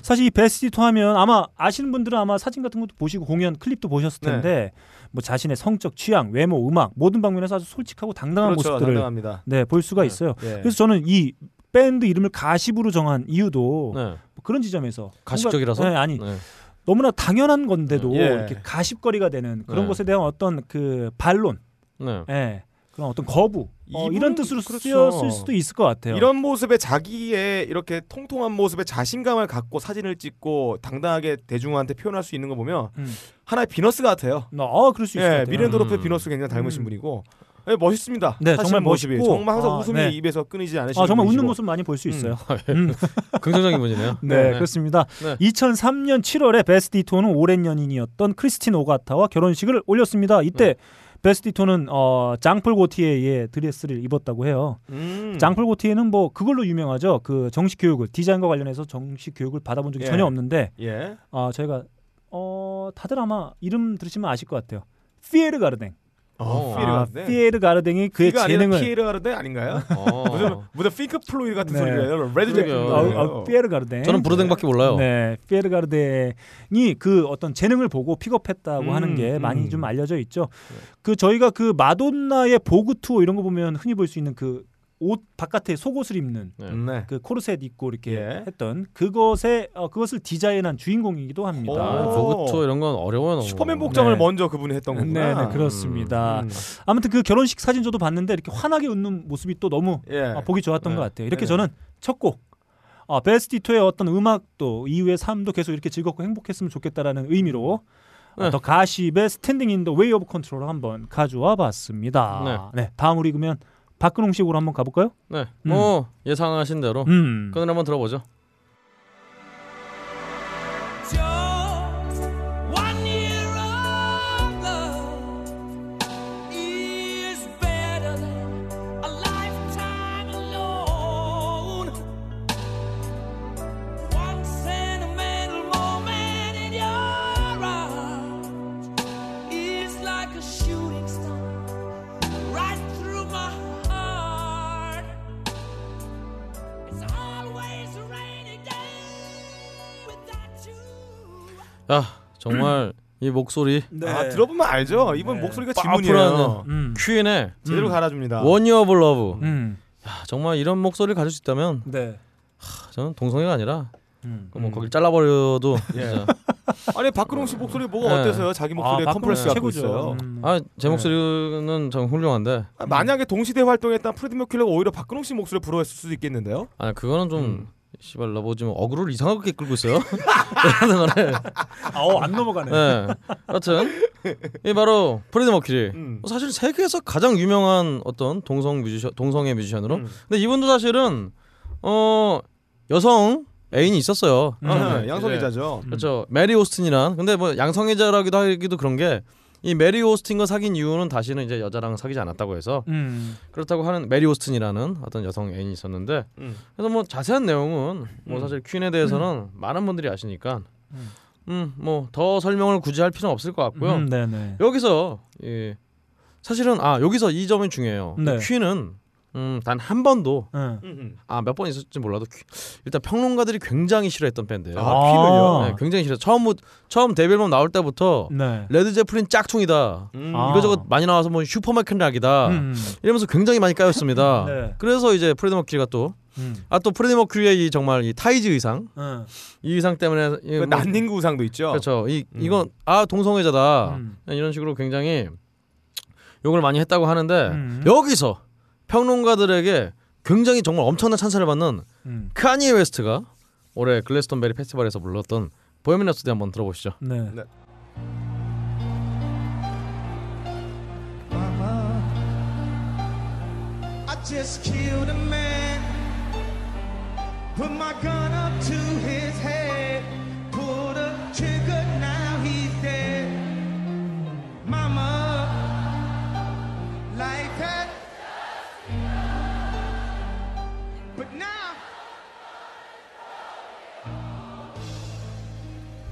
사실 이 베스 디토 하면 아마 아시는 분들은 아마 사진 같은 것도 보시고 공연 클립도 보셨을 네. 텐데 뭐 자신의 성적 취향, 외모, 음악 모든 방면에서 아주 솔직하고 당당한 그렇죠. 모습들을 당당합니다. 네, 볼 수가 네. 있어요. 예. 그래서 저는 이 밴드 이름을 가십으로 정한 이유도 네. 뭐 그런 지점에서 가식적이라서. 뭔가- 네, 아니 네. 너무나 당연한 건데도 예. 이렇게 가십거리가 되는 그런 네. 것에 대한 어떤 그 반론, 네. 예, 그런 어떤 거부 어, 이분- 이런 뜻으로 그렇죠. 쓰였을 수도 있을 것 같아요. 이런 모습에 자기의 이렇게 통통한 모습에 자신감을 갖고 사진을 찍고 당당하게 대중한테 표현할 수 있는 거 보면 음. 하나의 비너스 같아요. 어, 그럴 수것 예. 미렌도르프 음. 비너스 굉장히 닮으신 음. 분이고 예, 멋있습니다. 네, 사실 정말 모습이. 멋있고, 정말 항상 아, 웃음이 네. 입에서 끊이지 않으시는 아, 정말 웃는 분이시고. 모습 많이 볼수 음. 있어요. 음. 긍정적인 분이네요. 네, 네. 그렇습니다. 네. 2003년 7월에 베스 디토는 오랜 연인이었던 크리스틴 오가타와 결혼식을 올렸습니다. 이때 네. 베스 디토는 어, 장폴 고티에의 드레스를 입었다고 해요. 음. 장폴 고티에는 뭐 그걸로 유명하죠. 그 정식 교육을 디자인과 관련해서 정식 교육을 받아본 적이 예. 전혀 없는데 예. 어, 저희가 어, 다들 아마 이름 들으시면 아실 것 같아요. 피에르 가르댕. 어, 아, 피에르. 피에르 가르댕이 그의 재능을 피에르 가르데 아닌가요? 어. 무슨 무슨 핑크 플로이드 같은 네. 소리예요. 레드 그러게요. 제플린. 어, 어, 피에르 가르댕. 저는 부르댕밖에 몰라요. 네, 피에르 가르댕이 그 어떤 재능을 보고 픽업했다고 음, 하는 게 많이 음. 좀 알려져 있죠. 그 저희가 그 마돈나의 보그 투어 이런 거 보면 흔히 볼 수 있는 그 옷 바깥에 속옷을 입는 네. 네. 그 코르셋 입고 이렇게 예. 했던 그것에 어, 그것을 디자인한 주인공이기도 합니다. 아, 오. 보그토 이런 건 어려워요. 너무. 슈퍼맨 복장을 네. 먼저 그분이 했던 거구나. 네, 네, 그렇습니다. 음. 아무튼 그 결혼식 사진 저도 봤는데 이렇게 환하게 웃는 모습이 또 너무 예. 아, 보기 좋았던 네. 것 같아요. 이렇게 네네. 저는 첫 곡, 아, 베스티토의 어떤 음악도 이후의 삶도 계속 이렇게 즐겁고 행복했으면 좋겠다라는 의미로 어, The Gossip의 Standing in the Way of Control을 한번 가져와 봤습니다. 네. 다음 우리 그러면 박근홍 식으로 한번 가볼까요? 네. 뭐 예상하신 대로 음. 그 노래 한번 들어보죠. 야 정말 이 목소리 네. 아 들어보면 알죠. 이분 네. 목소리가 지문이에요. 음. 퀸의 제대로 갈아줍니다. One Year of Love. 음. 야, 정말 이런 목소리를 가질 수 있다면 네. 하, 저는 동성애가 아니라 음. 뭐 거길 잘라버려도 예. 아니 박근홍 씨 목소리 뭐가 네. 어때서요? 자기 목소리에 아, 컴플렉스 갖고. 있어요. 음. 아제 목소리는 정 훌륭한데 아, 만약에 동시대 활동했던 프레디 머큐리가 오히려 박근홍 씨 목소리 부러웠을 수도 있겠는데요. 아 그거는 좀 음. 씨발 나뭐 지금 어그로를 이상하게 끌고 있어요. 하는 거네. 아, 어, 안 넘어가네. 네. 하여튼 이 바로 프레디 머큐리. 음. 뭐 사실 세계에서 가장 유명한 어떤 동성 뮤지션 동성애 뮤지션으로. 음. 근데 이분도 사실은 어 여성 애인이 있었어요. 음. 아, 네. 양성애자죠. 그렇죠. 메리 오스틴이란. 근데 뭐 양성애자라기도 하기도 그런 게 이 메리 오스틴과 사귄 이유는 다시는 이제 여자랑 사귀지 않았다고 해서 음. 그렇다고 하는 메리 오스틴이라는 어떤 여성 애인이 있었는데 음. 그래서 뭐 자세한 내용은 뭐 음. 사실 퀸에 대해서는 많은 분들이 아시니까 음. 음뭐 더 설명을 굳이 할 필요는 없을 것 같고요. 음, 네네. 여기서 예 사실은 아 여기서 이 점이 중요해요. 네. 퀸은 음, 단 한 번도 응. 음. 아몇 번 있었을지 몰라도 퀴- 일단 평론가들이 굉장히 싫어했던 밴드예요. 아, 퀸을요? 네, 굉장히 싫어. 처음 뭐- 처음 데뷔 앨범 나올 때부터 네. 레드 제플린 짝퉁이다. 음. 아. 이거저것 많이 나와서 뭐 슈퍼마켓 락이다. 음. 이러면서 굉장히 많이 까였습니다. 네. 그래서 이제 프레디 머큐리가 또 음. 아또 프레디 머큐리의 이 정말 이 타이즈 의상 응. 이 의상 때문에 이그 뭐- 난닝구 의상도 있죠. 그렇죠. 이 음. 이건 아 동성애자다 음. 이런 식으로 굉장히 욕을 많이 했다고 하는데 음. 여기서 평론가들에게 굉장히 정말 엄청난 찬사를 받는 음. 카니에 웨스트가 올해 글래스톤베리 페스티벌에서 불렀던 Bohemian Rhapsody 한번 들어보시죠. 네. 네. I just killed a man. Put my gun up to his head.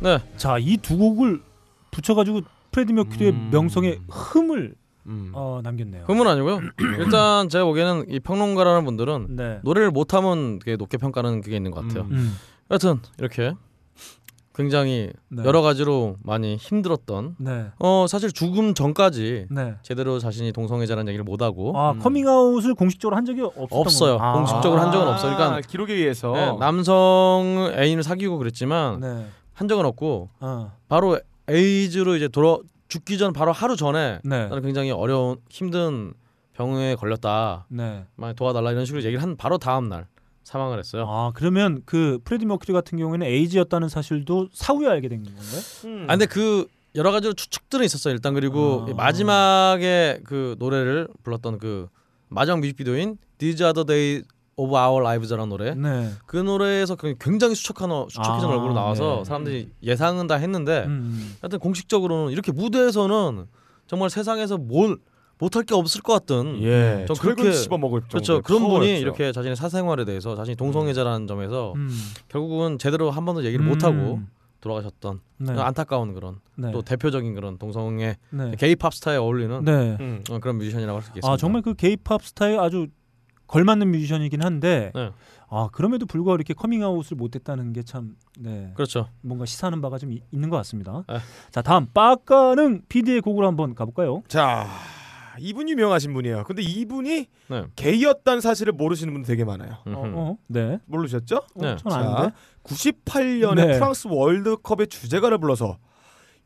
네, 자, 이 두 곡을 붙여가지고 프레디 머큐리의 음. 명성에 흠을 음. 어, 남겼네요. 그건 아니고요. 일단 제가 보기에는 이 평론가라는 분들은 네. 노래를 못하면 그게 높게 평가하는 그게 있는 것 같아요. 음. 음. 여튼 이렇게 굉장히 네. 여러 가지로 많이 힘들었던 네. 어 사실 죽음 전까지 네. 제대로 자신이 동성애자라는 얘기를 못 하고 아, 음. 커밍아웃을 공식적으로 한 적이 없었던 없어요. 아. 공식적으로 한 적은 없어요. 그러니까 아, 기록에 의해서 네, 남성 애인을 사귀고 그랬지만 네. 한 적은 없고 어. 바로 에이즈로 이제 돌아 죽기 전 바로 하루 전에 네. 나는 굉장히 어려운 힘든 병에 걸렸다. 네. 많이 도와달라 이런 식으로 얘기를 한 바로 다음 날 사망을 했어요. 아, 그러면 그 프레디 머큐리 같은 경우에는 에이즈였다는 사실도 사후에 알게 된 건가요? 음. 아 근데 그 여러 가지로 추측들은 있었어요. 일단 그리고 아. 이 마지막에 그 노래를 불렀던 그 마지막 뮤직비디오인 These Are the Days of Our Lives라는 노래. 네. 그 노래에서 그 굉장히 수척한 어, 수척해진 아, 얼굴로 나와서 네. 사람들이 예상은 다 했는데 음. 하여튼 공식적으로는 이렇게 무대에서는 정말 세상에서 뭘 못할 게 없을 것 같은 예, 저 철근 그렇게- 씹어 먹을 그렇죠 그런 분이 파워였죠. 이렇게 자신의 사생활에 대해서 자신이 동성애자라는 점에서 음. 결국은 제대로 한 번도 얘기를 음. 못 하고 돌아가셨던 네. 안타까운 그런 네. 또 대표적인 그런 동성애 네. 게이팝 스타에 어울리는 네. 음. 어, 그런 뮤지션이라고 할 수 있겠습니다. 아 정말 그 게이팝 스타에 아주 걸맞는 뮤지션이긴 한데 네. 아 그럼에도 불구하고 이렇게 커밍아웃을 못했다는 게 참 네, 그렇죠. 뭔가 시사하는 바가 좀 이- 있는 것 같습니다. 네. 자 다음 빠까는 PD의 곡으로 한번 가볼까요? 자, 이분 유명하신 분이에요. 근데 이분이 네. 게이였다는 사실을 모르시는 분 되게 많아요. 어, 음흠. 어, 네. 모르셨죠? 어, 네. 전 아는데. 98년에 네. 프랑스 월드컵의 주제가를 불러서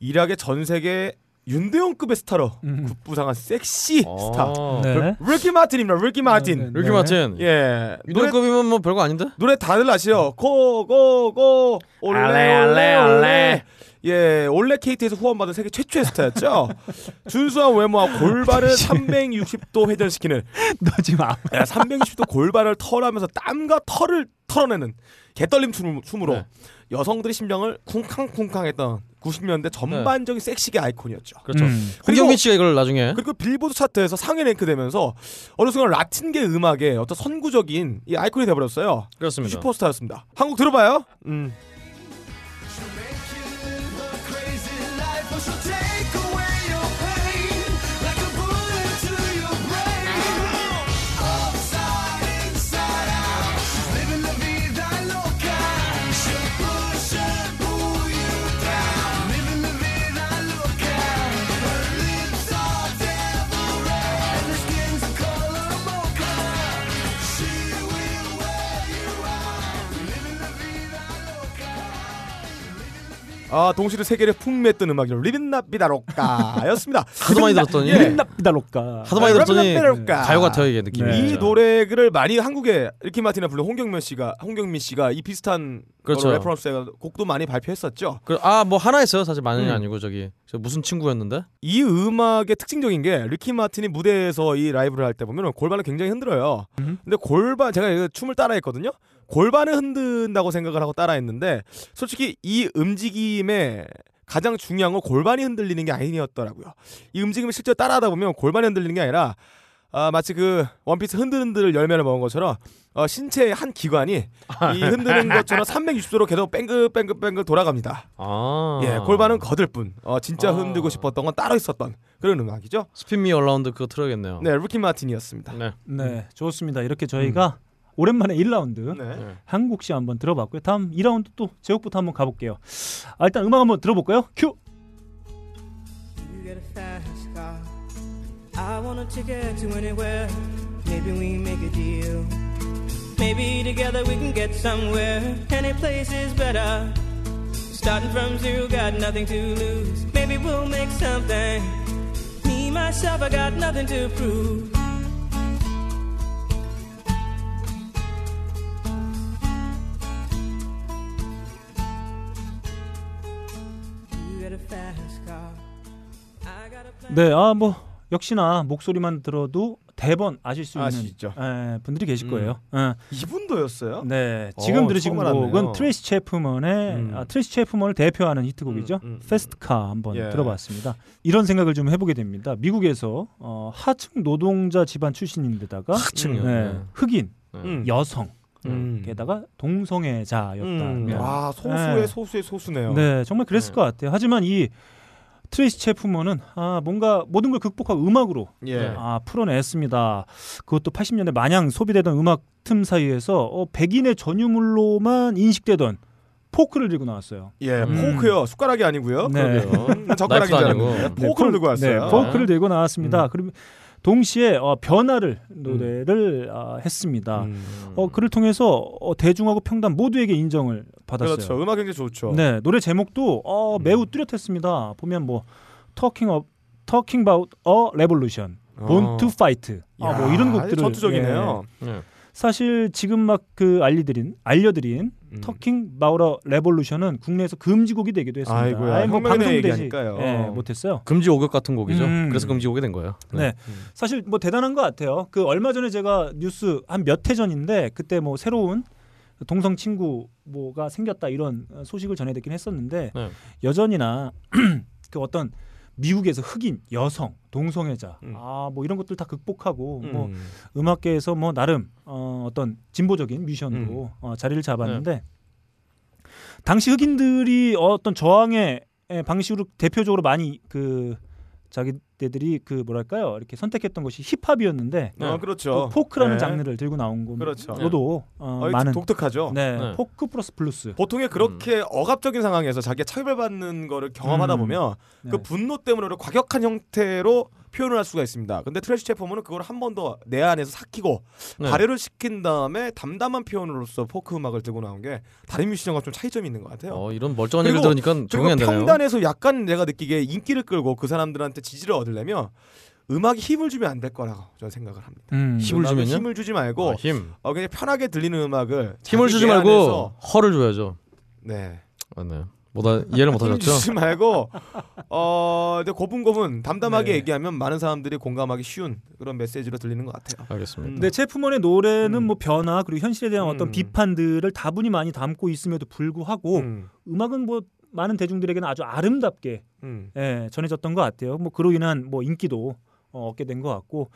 일약 전 세계 윤대용급의 스타로 음. 급부상한 섹시 스타 어, 네. 리키 마틴입니다. 리키 마틴. 네, 네. 이렇게 마틴 예. 유대급이면 뭐 별거 아닌데? 노래 다들 아시죠? Go go go olé 올레 올레. 예, 올레 플래케이트에서 후원받은 세계 최초의 스타였죠. 준수한 외모와 골반을 360도 회전시키는 너 지금 아, 360도 골반을 털하면서 땀과 털을 털어내는 개떨림 춤- 춤으로 네. 여성들의 심장을 쿵쾅쿵쾅했던 90년대 전반적인 섹시계 아이콘이었죠. 그렇죠. 음. 홍경민 씨가 이걸 나중에 그리고 빌보드 차트에서 상위 랭크되면서 어느 순간 라틴계 음악의 어떤 선구적인 이 아이콘이 돼버렸어요. 그렇습니다. 슈퍼스타였습니다. 한국 들어봐요. 음. 아 동시에 세계를 풍미했던 음악이죠. 리빈나비다로까였습니다. 하도 많이 들었더니 Livin' la Vida Loca. 하도 많이 들었더니 Livin' la Vida Loca. 가요 같아요 이게 느낌이. 네. 이. 노래를 많이 한국에 리키 마틴이나 불러 홍경민 씨가 홍경민 씨가 이 비슷한 그렇죠. 그렇죠. reference 곡도 많이 발표했었죠. 그, 아뭐 하나 있어요 사실 많은 게 음. 아니고 저기 저 무슨 친구였는데 이 음악의 특징적인 게 리키 마틴이 무대에서 이 라이브를 할 때 보면 골반을 굉장히 흔들어요. 음. 근데 골반 제가 춤을 따라했거든요. 골반을 흔든다고 생각을 하고 따라했는데 솔직히 이 움직임의 가장 중요한 건 골반이 흔들리는 게 아니었더라고요. 이 움직임을 실제 로 따라하다 보면 골반이 흔들리는 게 아니라 아, 마치 그 원피스 흔들흔들 열매를 먹은 것처럼 어, 신체의 한 기관이 이 흔드는 것처럼 360도로 계속 뺑글뺑글뺑글 돌아갑니다. 아 예, 골반은 거들 뿐. 어, 진짜 아. 흔들고 싶었던 건 따로 있었던 그런 음악이죠. Spin Me Around 그거 틀어야겠네요. 네, 루키 마틴이었습니다. 네. 네, 좋습니다. 이렇게 저희가 오랜만에 1라운드 네. 네. 한국시 한번 들어봤고요. 다음 2라운드 또 제목부터 한번 가볼게요. 아, 일단 음악 한번 들어볼까요? 큐. I want a ticket to anywhere. Maybe we make a deal. Maybe together we can get somewhere. Any place is better. Starting from zero, got nothing to lose. Maybe we'll make something. Me, myself, I got nothing to prove. 네, 아 뭐 역시나 목소리만 들어도 대번 아실 수 있는 아시죠? 예, 분들이 계실 음. 거예요. 예. 이분도였어요? 네, 지금 어, 들으신. 곡은 트레이시 채프먼의 음. 아, 트레이시 채프먼을 대표하는 히트곡이죠. 음, 음, Fast Car 한번 예. 들어봤습니다. 이런 생각을 좀 해보게 됩니다. 미국에서 어, 하층 노동자 집안 출신인데다가 하층이요. 네, 네. 흑인, 네. 음. 여성, 음. 게다가 동성애자였다. 음. 네. 와, 소수의 네. 소수의 소수네요. 네, 정말 그랬을 네. 것 같아요. 하지만 이 트레이시 체프먼은 아, 뭔가 모든 걸 극복하고 음악으로 예. 아, 풀어냈습니다. 그것도 80년대 마냥 소비되던 음악 틈 사이에서 어, 백인의 전유물로만 인식되던 포크를 들고 나왔어요. 예, 음. 포크요. 숟가락이 아니고요. 네. 음, 줄 아니고. 네, 포크를 포- 들고 왔어요. 네, 포크를 들고 나왔습니다. 음. 그리고 동시에 어, 변화를 노래를 아, 했습니다. 음. 어, 그를 통해서 어, 대중하고 평단 모두에게 인정을 받았어요. 그렇죠. 음악 굉장히 좋죠. 네, 노래 제목도 어, 음. 매우 뚜렷했습니다. 보면 뭐 Talking of Talking about a revolution, Born 어. to fight, 아, 뭐 야, 이런 곡들을 전투적이네요. 예, 네. 사실 지금 막 그 알려드린 알려드린 음. Talking about a revolution은 국내에서 금지곡이 되기도 했습니다. 아이고야, 아예 뭐 방송되지 얘기하니까요. 예, 못했어요. 금지 오격 같은 곡이죠. 음. 그래서 금지 오게 된 거예요. 네. 사실 뭐 대단한 것 같아요. 그 얼마 전에 제가 뉴스 한 몇 해 전인데 그때 뭐 새로운 동성 친구 뭐가 생겼다 이런 소식을 전해 듣긴 했었는데 네. 여전히나 그 어떤 미국에서 흑인, 여성, 동성애자 음. 아뭐 이런 것들 다 극복하고 뭐 음. 음악계에서 뭐 나름 어, 어떤 진보적인 뮤지션으로 음. 어, 자리를 잡았는데 당시 흑인들이 어떤 저항의 에, 방식으로 대표적으로 많이 그 자기 들이 그 뭐랄까요 이렇게 선택했던 것이 힙합이었는데 어, 그렇죠. 또 포크라는 네. 장르를 들고 나온 그렇죠. 것도 어, 어, 많은 독특하죠. 네, 네. 포크 플러스 블루스 보통의 그렇게 억압적인 상황에서 자기가 차별받는 거를 경험하다 음. 보면 네. 그 분노 때문에 과격한 형태로 표현을 할 수가 있습니다. 근데 트레이시 채프먼은 그걸 한 번 더 내 안에서 삭히고 네. 발효를 시킨 다음에 담담한 표현으로서 포크 음악을 들고 나온 게 다른 뮤지션과 좀 차이점이 있는 것 같아요. 어, 이런 멀쩡한 얘기를 들으니까 적응이 안 되네요. 평단에서 약간 내가 느끼기에 인기를 끌고 그 사람들한테 지지를 얻으려면 음악이 힘을 주면 안 될 거라고 저는 생각을 합니다. 음. 힘을 주면요? 힘을 주지 말고 아, 힘. 어, 그냥 편하게 들리는 음악을 힘을 주지 내 말고 허를 줘야죠. 네. 아, 네. 못하 이해를 못힘 하셨죠? 주지 말고 어 근데 고분고분 담담하게 네. 얘기하면 많은 사람들이 공감하기 쉬운 그런 메시지로 들리는 것 같아요. 알겠습니다. 근데 체프먼의 노래는 음. 뭐 변화 그리고 현실에 대한 어떤 음. 비판들을 다분히 많이 담고 있음에도 불구하고 음, 음악은 뭐 많은 대중들에게는 아주 아름답게 음. 예, 전해졌던 것 같아요. 뭐 그로 인한 뭐 인기도 어, 얻게 된 것 같고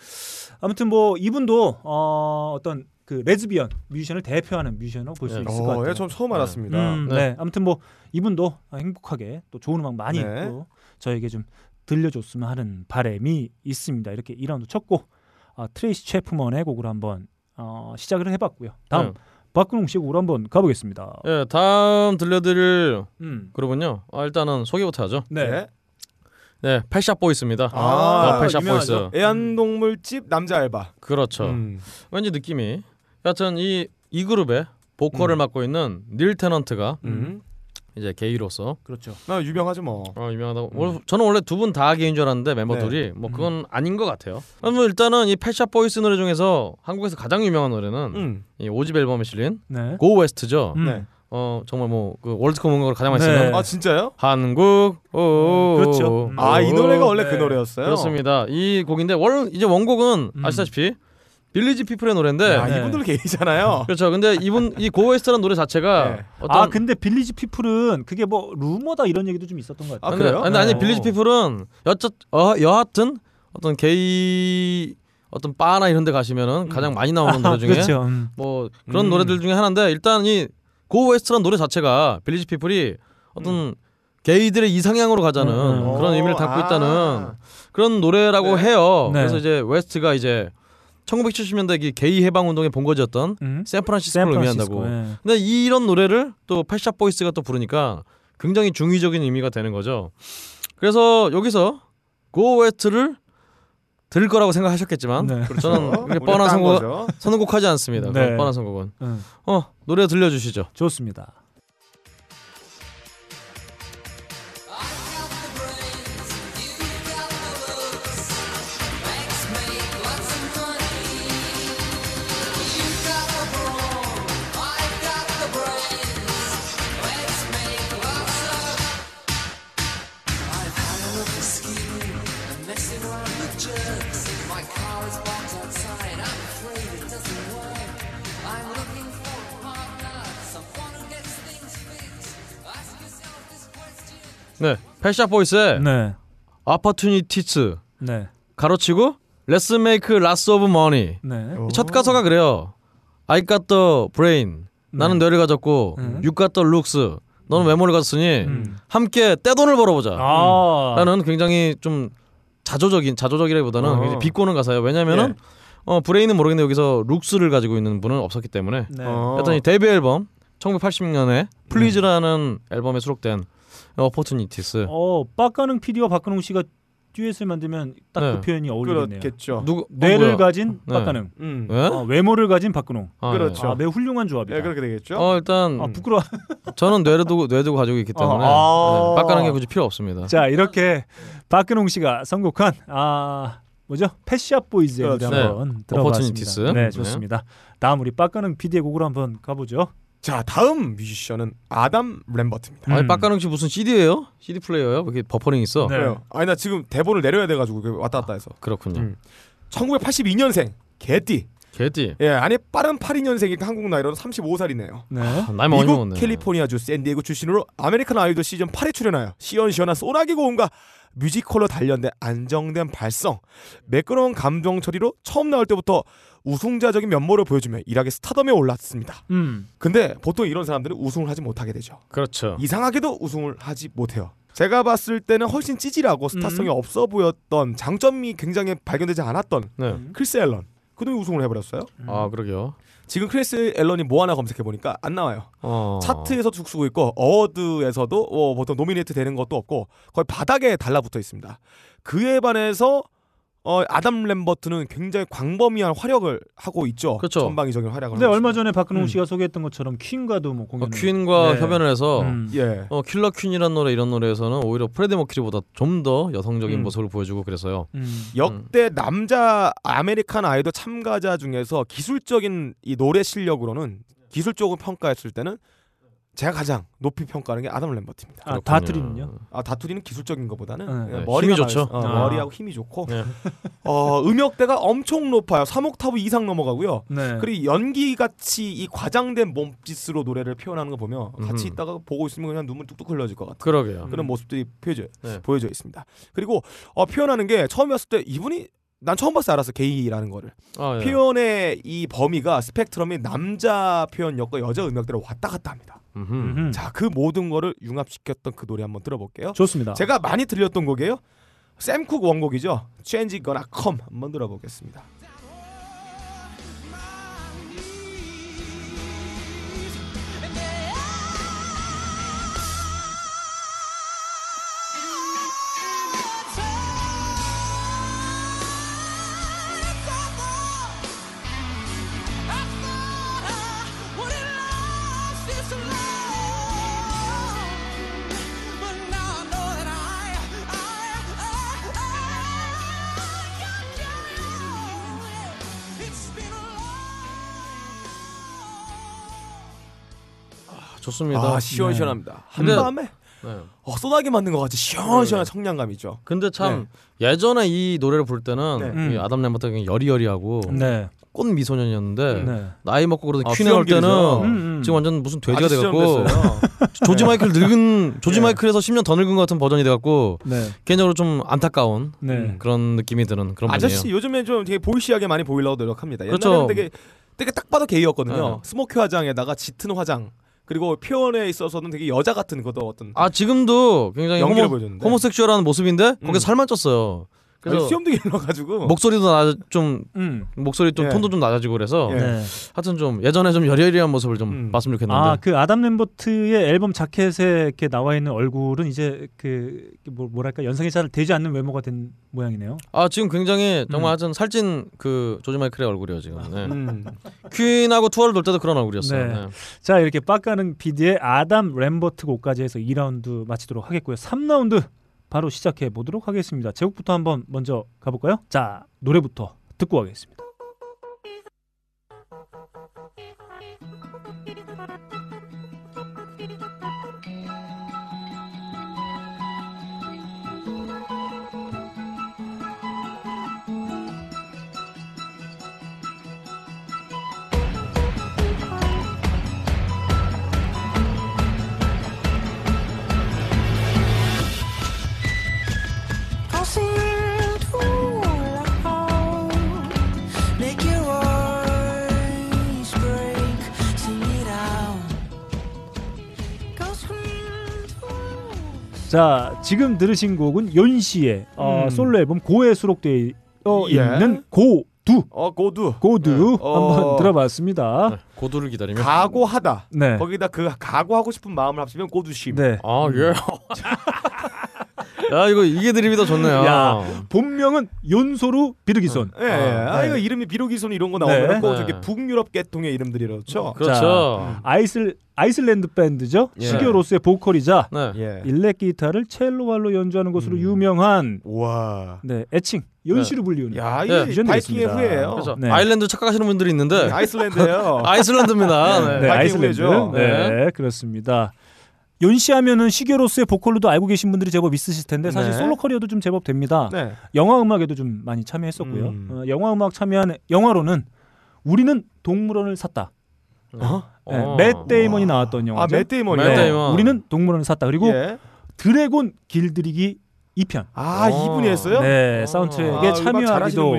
아무튼 뭐 이분도 어, 어떤 그 레즈비언 뮤지션을 대표하는 뮤지션으로 볼수 네. 있을 것 어, 같아요. 예, 전 처음 알았습니다. 음, 네. 네. 아무튼 뭐 이분도 행복하게 또 좋은 음악 많이 네. 또 저에게 좀 들려줬으면 하는 바람이 있습니다. 이렇게 2라운드 쳤고 아, 트레이시 채프먼의 곡으로 한번 어, 시작을 해봤고요. 다음 네. 박근홍 씨 곡으로 한번 가보겠습니다. 예, 다음 들려드릴 음. 그러군요. 아, 일단은 소개부터 하죠. 네. 네, 펫샵 보이스입니다. 아, 아, 유명하죠. 보이스. 애완동물집 남자 알바. 그렇죠. 음. 왠지 느낌이 여하튼 이, 이 그룹의 보컬을 음. 맡고 있는 닐 테넌트가 음. 이제 게이로서 그렇죠. 나 유명하죠 뭐. 어, 유명하다고. 음. 저는 원래 두 분 다 게인 줄 알았는데 멤버들이 뭐 그건 아닌 것 같아요. 아, 뭐 일단은 이 펫샵 보이스 노래 중에서 한국에서 가장 유명한 노래는 음. 이 5집 앨범에 실린 네. Go West죠. 음. 네. 어 정말 뭐그 월드컵 음악으로 가장 많이 네. 쓰는 아 진짜요? 한국 오 그렇죠. 음. 아이 노래가 원래 그 네. 노래였어요. 그렇습니다. 이 곡인데 원 이제 원곡은 음. 아시다시피 빌리지 피플의 노래인데 아 네. 이분들 게이잖아요. 그렇죠. 근데 이분 이 Go West라는 노래 자체가 네. 어떤 아 근데 빌리지 피플은 그게 뭐 루머다 이런 얘기도 좀 있었던 것 같아요. 아, 그래요? 근데 아니 네. 빌리지 피플은 여차 어, 여하튼 어떤 게이 어떤 바나 이런 데 가시면은 가장 많이 나오는 노래 중에 그렇죠. 음. 뭐 그런 음. 노래들 중에 하나인데 일단 이 Go West라는 노래 자체가 빌리지 피플이 어떤 게이들의 이상향으로 가자는 음. 그런 의미를 담고 아. 있다는 그런 노래라고 네. 해요. 네. 그래서 이제 West가 이제 1970년대 이 게이 해방 운동의 본거지였던 음. 샌프란시스코를 의미한다고. 예. 근데 이런 노래를 또 Pet Shop Boys가 또 부르니까 굉장히 중의적인 의미가 되는 거죠. 그래서 여기서 Go West를 들을 거라고 생각하셨겠지만 네. 저는 그렇게 우리 뻔한 딴 선곡. 선곡하지 않습니다. 네. 뻔한 선곡은. 음. 어 노래 들려주시죠. 좋습니다. 네, Pet Shop Boys의 네. Opportunities 네. 괄호치고 Let's make lots of money. 네. 어. 첫 가사가 그래요. I got the brain. 나는 뇌를 가졌고 네. You got the looks. 너는 외모를 가졌으니 음. 함께 떼돈을 벌어보자. 아. 라는 굉장히 좀 자조적인 자조적이라기보다는 어. 비꼬는 가사예요. 왜냐면은 어 brain은 모르겠는데 여기서 looks를 가지고 있는 분은 없었기 때문에 네. 어. 여튼 이 데뷔 앨범 1980년에 Please라는 앨범에 수록된 Opportunities 어, 빡가능 PD와 박근홍 씨가 듀엣을 만들면 딱 그 네. 표현이 어울리겠네요. 그렇겠죠. 누구 뇌를 어? 가진 네. 빡가능, 음. 예? 어, 외모를 가진 박근홍. 아, 그렇죠. 아, 매우 훌륭한 조합이다. 예, 그렇게 되겠죠. 어 일단 아, 부끄러워. 저는 뇌를 두고 뇌 두고 가지고 있기 때문에 아. 네, 빡가능이 굳이 필요 없습니다. 자, 이렇게 박근홍 씨가 선곡한 아 뭐죠? Boys의 노래 그렇죠. 한번 들어봤습니다. Opportunities. 네, 네. 좋습니다. 다음 우리 빡가능 PD의 곡으로 한번 가보죠. 자 다음 뮤지션은 아담 램버트입니다. 아니 음. 빡가능 씨 무슨 CD예요? CD 플레이어요? 이렇게 버퍼링 있어? 네. 그래요. 아니 나 지금 대본을 내려야 돼가지고 그 왔다 갔다 해서. 그렇군요. 음. 1982년생 개띠. 개띠. 예, 아니 빠른 82년생이니까 한국 나이로는 35살이네요. 네. 아, 나이 많이 미국 먹었네. 캘리포니아주 샌디에고 출신으로 American Idol 시즌 8에 출연하여 시원시원한 소나기 고음과 뮤지컬로 단련된 안정된 발성, 매끄러운 감정 처리로 처음 나올 때부터 우승자적인 면모를 보여주며 일약 스타덤에 올랐습니다. 음. 근데 보통 이런 사람들은 우승을 하지 못하게 되죠. 그렇죠. 이상하게도 우승을 하지 못해요. 제가 봤을 때는 훨씬 찌질하고 스타성이 없어 보였던 장점이 굉장히 발견되지 않았던 네. 크리스 앨런. 그놈이 우승을 해버렸어요. 아 그러게요. 지금 크리스 앨런이 뭐 하나 검색해 보니까 안 나와요. 어. 차트에서 죽 쓰고 있고 award에서도 어, 보통 nominate 되는 것도 없고 거의 바닥에 달라붙어 있습니다. 그에 반해서 어, 아담 램버트는 굉장히 광범위한 활약을 하고 있죠. 그렇죠. 전방위적인 활약을. 근데 얼마. 전에 박근홍 음. 씨가 소개했던 것처럼 Queen과도 뭐 어, 공연을 Queen과 네. 협연을 해서 음. 예. 어, Killer Queen이라는 노래 이런 노래에서는 오히려 프레디 머큐리보다 좀 더 여성적인 음. 모습을 보여주고 그래서요. 음. 역대 남자 American Idol 참가자 중에서 기술적인 이 노래 실력으로는 기술적으로 평가했을 때는 제가 가장 높이 평가하는 게 아담 램버트입니다. 아. 다트리는요? 아 다투리는 기술적인 것보다는 네. 예, 네, 머리가 힘이 좋죠. 어, 아. 머리하고 힘이 좋고 네. 어, 음역대가 엄청 높아요. 3옥타브 이상 넘어가고요. 네. 그리고 연기 같이 이 과장된 몸짓으로 노래를 표현하는 거 보면 같이 음. 있다가 보고 있으면 그냥 눈물 뚝뚝 흘러질 것 같아요. 그러게요. 그런 모습들이 보여져 네. 보여져 있습니다. 그리고 어, 표현하는 게 처음이었을 때 이분이 난 처음 봤을 때 알았어 게이라는 거를 아, 예. 표현의 이 범위가 스펙트럼이 남자 표현력과 여자 음역대로 왔다 갔다 합니다. 음흠. 음흠. 자 그 모든 거를 융합시켰던 그 노래 한번 들어볼게요. 좋습니다. 제가 많이 들렸던 곡이에요. 샘쿡 원곡이죠. Change Gonna Come 한번 들어보겠습니다. 좋습니다. 아 시원시원합니다. 근데- 한밤에 네. 어, 쏟아게 맞는 것 같이 시원시원한 청량감이죠. 근데 참 예전에 이 노래를 부를 때는 네. 음. 이 아담 램버트가 굉장히 여리여리하고 네. 꽃 미소년이었는데 네. 나이 먹고 그래도 아, 퀸에 올 때는. 음, 음. 지금 완전 무슨 돼지가 돼갖고. 조지 마이클 늙은 조지 예. 마이클에서 10년 더 늙은 것 같은 버전이 돼갖고 네. 개인적으로 좀 안타까운 네. 음. 그런 느낌이 드는 그런 아저씨 분이에요. 요즘에 좀 되게 보이시하게 많이 보이려고 노력합니다. 옛날에는 그렇죠. 되게 되게 딱 봐도 게이였거든요. 네. 스모키 화장에다가 짙은 화장 그리고 표현에 있어서는 되게 여자 같은 것도 어떤 아 지금도 굉장히 연기를 호모, 보여줬는데 homosexual한 모습인데 거기 음. 살만 쪘어요. 그래서 수염도 길러가지고 목소리도 낮아 좀 음. 목소리 좀 예. 톤도 좀 낮아지고 그래서 예. 네. 하여튼 좀 예전에 좀 여리여리한 모습을 좀 음. 봤으면 좋겠는데 아, 그 아담 램버트의 앨범 자켓에 이렇게 나와 있는 얼굴은 이제 그 뭐, 뭐랄까 연상이 잘 되지 않는 외모가 된 모양이네요. 아 지금 굉장히 음. 정말 하여튼 살찐 그 조지 마이클의 얼굴이에요 지금. 네. 음. 퀸하고 투어를 돌 때도 그런 얼굴이었어요. 네. 네. 자, 이렇게 빡가는 PD의 아담 램버트 곡까지 해서 2라운드 마치도록 하겠고요. 3라운드 바로 시작해 보도록 하겠습니다. 제곡부터 한번 먼저 가볼까요? 자, 노래부터 듣고 가겠습니다. 자, 지금 들으신 곡은 연시의 어, 음. 솔로 앨범 고에 수록되어 예. 있는 고 두 어 고두 고두 네. 한번 어. 들어봤습니다. 네. 고도를 기다리면 각오하다 네. 거기다 그 각오하고 싶은 마음을 합치면 고두심 네. 아 예. 야 이거 이게 드립이 더 좋네요. 야. 본명은 연소루 비르기손. 예, 예. 아, 네. 이거 이름이 비로기손 이런 거 나오면 네. 꼭 네. 북유럽 계통의 이름들이렇죠. 그렇죠. 아이슬 아이슬란드 밴드죠. 예. 시기로스의 보컬이자 네. 예. 일렉 기타를 첼로발로 연주하는 것으로 음. 유명한 와. 네, 애칭 연시로 불리우는 야, 네, 이게 유전이 바이킹의 있습니다. 후예요. 그렇죠. 네. 아일랜드 착각하시는 분들이 있는데 네, 아이슬란드예요. 아이슬란드입니다. 네, 네. 후예죠. 네, 그렇습니다. 연시하면은 시게로스의 보컬로도 알고 계신 분들이 제법 있으실 텐데 사실 네. 솔로 커리어도 좀 제법 됩니다. 네. 영화 음악에도 좀 많이 참여했었고요. 음. 어, 영화 음악 참여한 영화로는 우리는 동물원을 샀다. 어? 네, 어. 맷 데이먼이 나왔던 영화죠. 아, 맷 데이먼이요. 맷 네, 데이먼. 우리는 동물원을 샀다. 그리고 예. 드래곤 길들이기 2편. 아, 어. 이분이 했어요? 네, 어. 사운드트랙에 아, 참여하기도.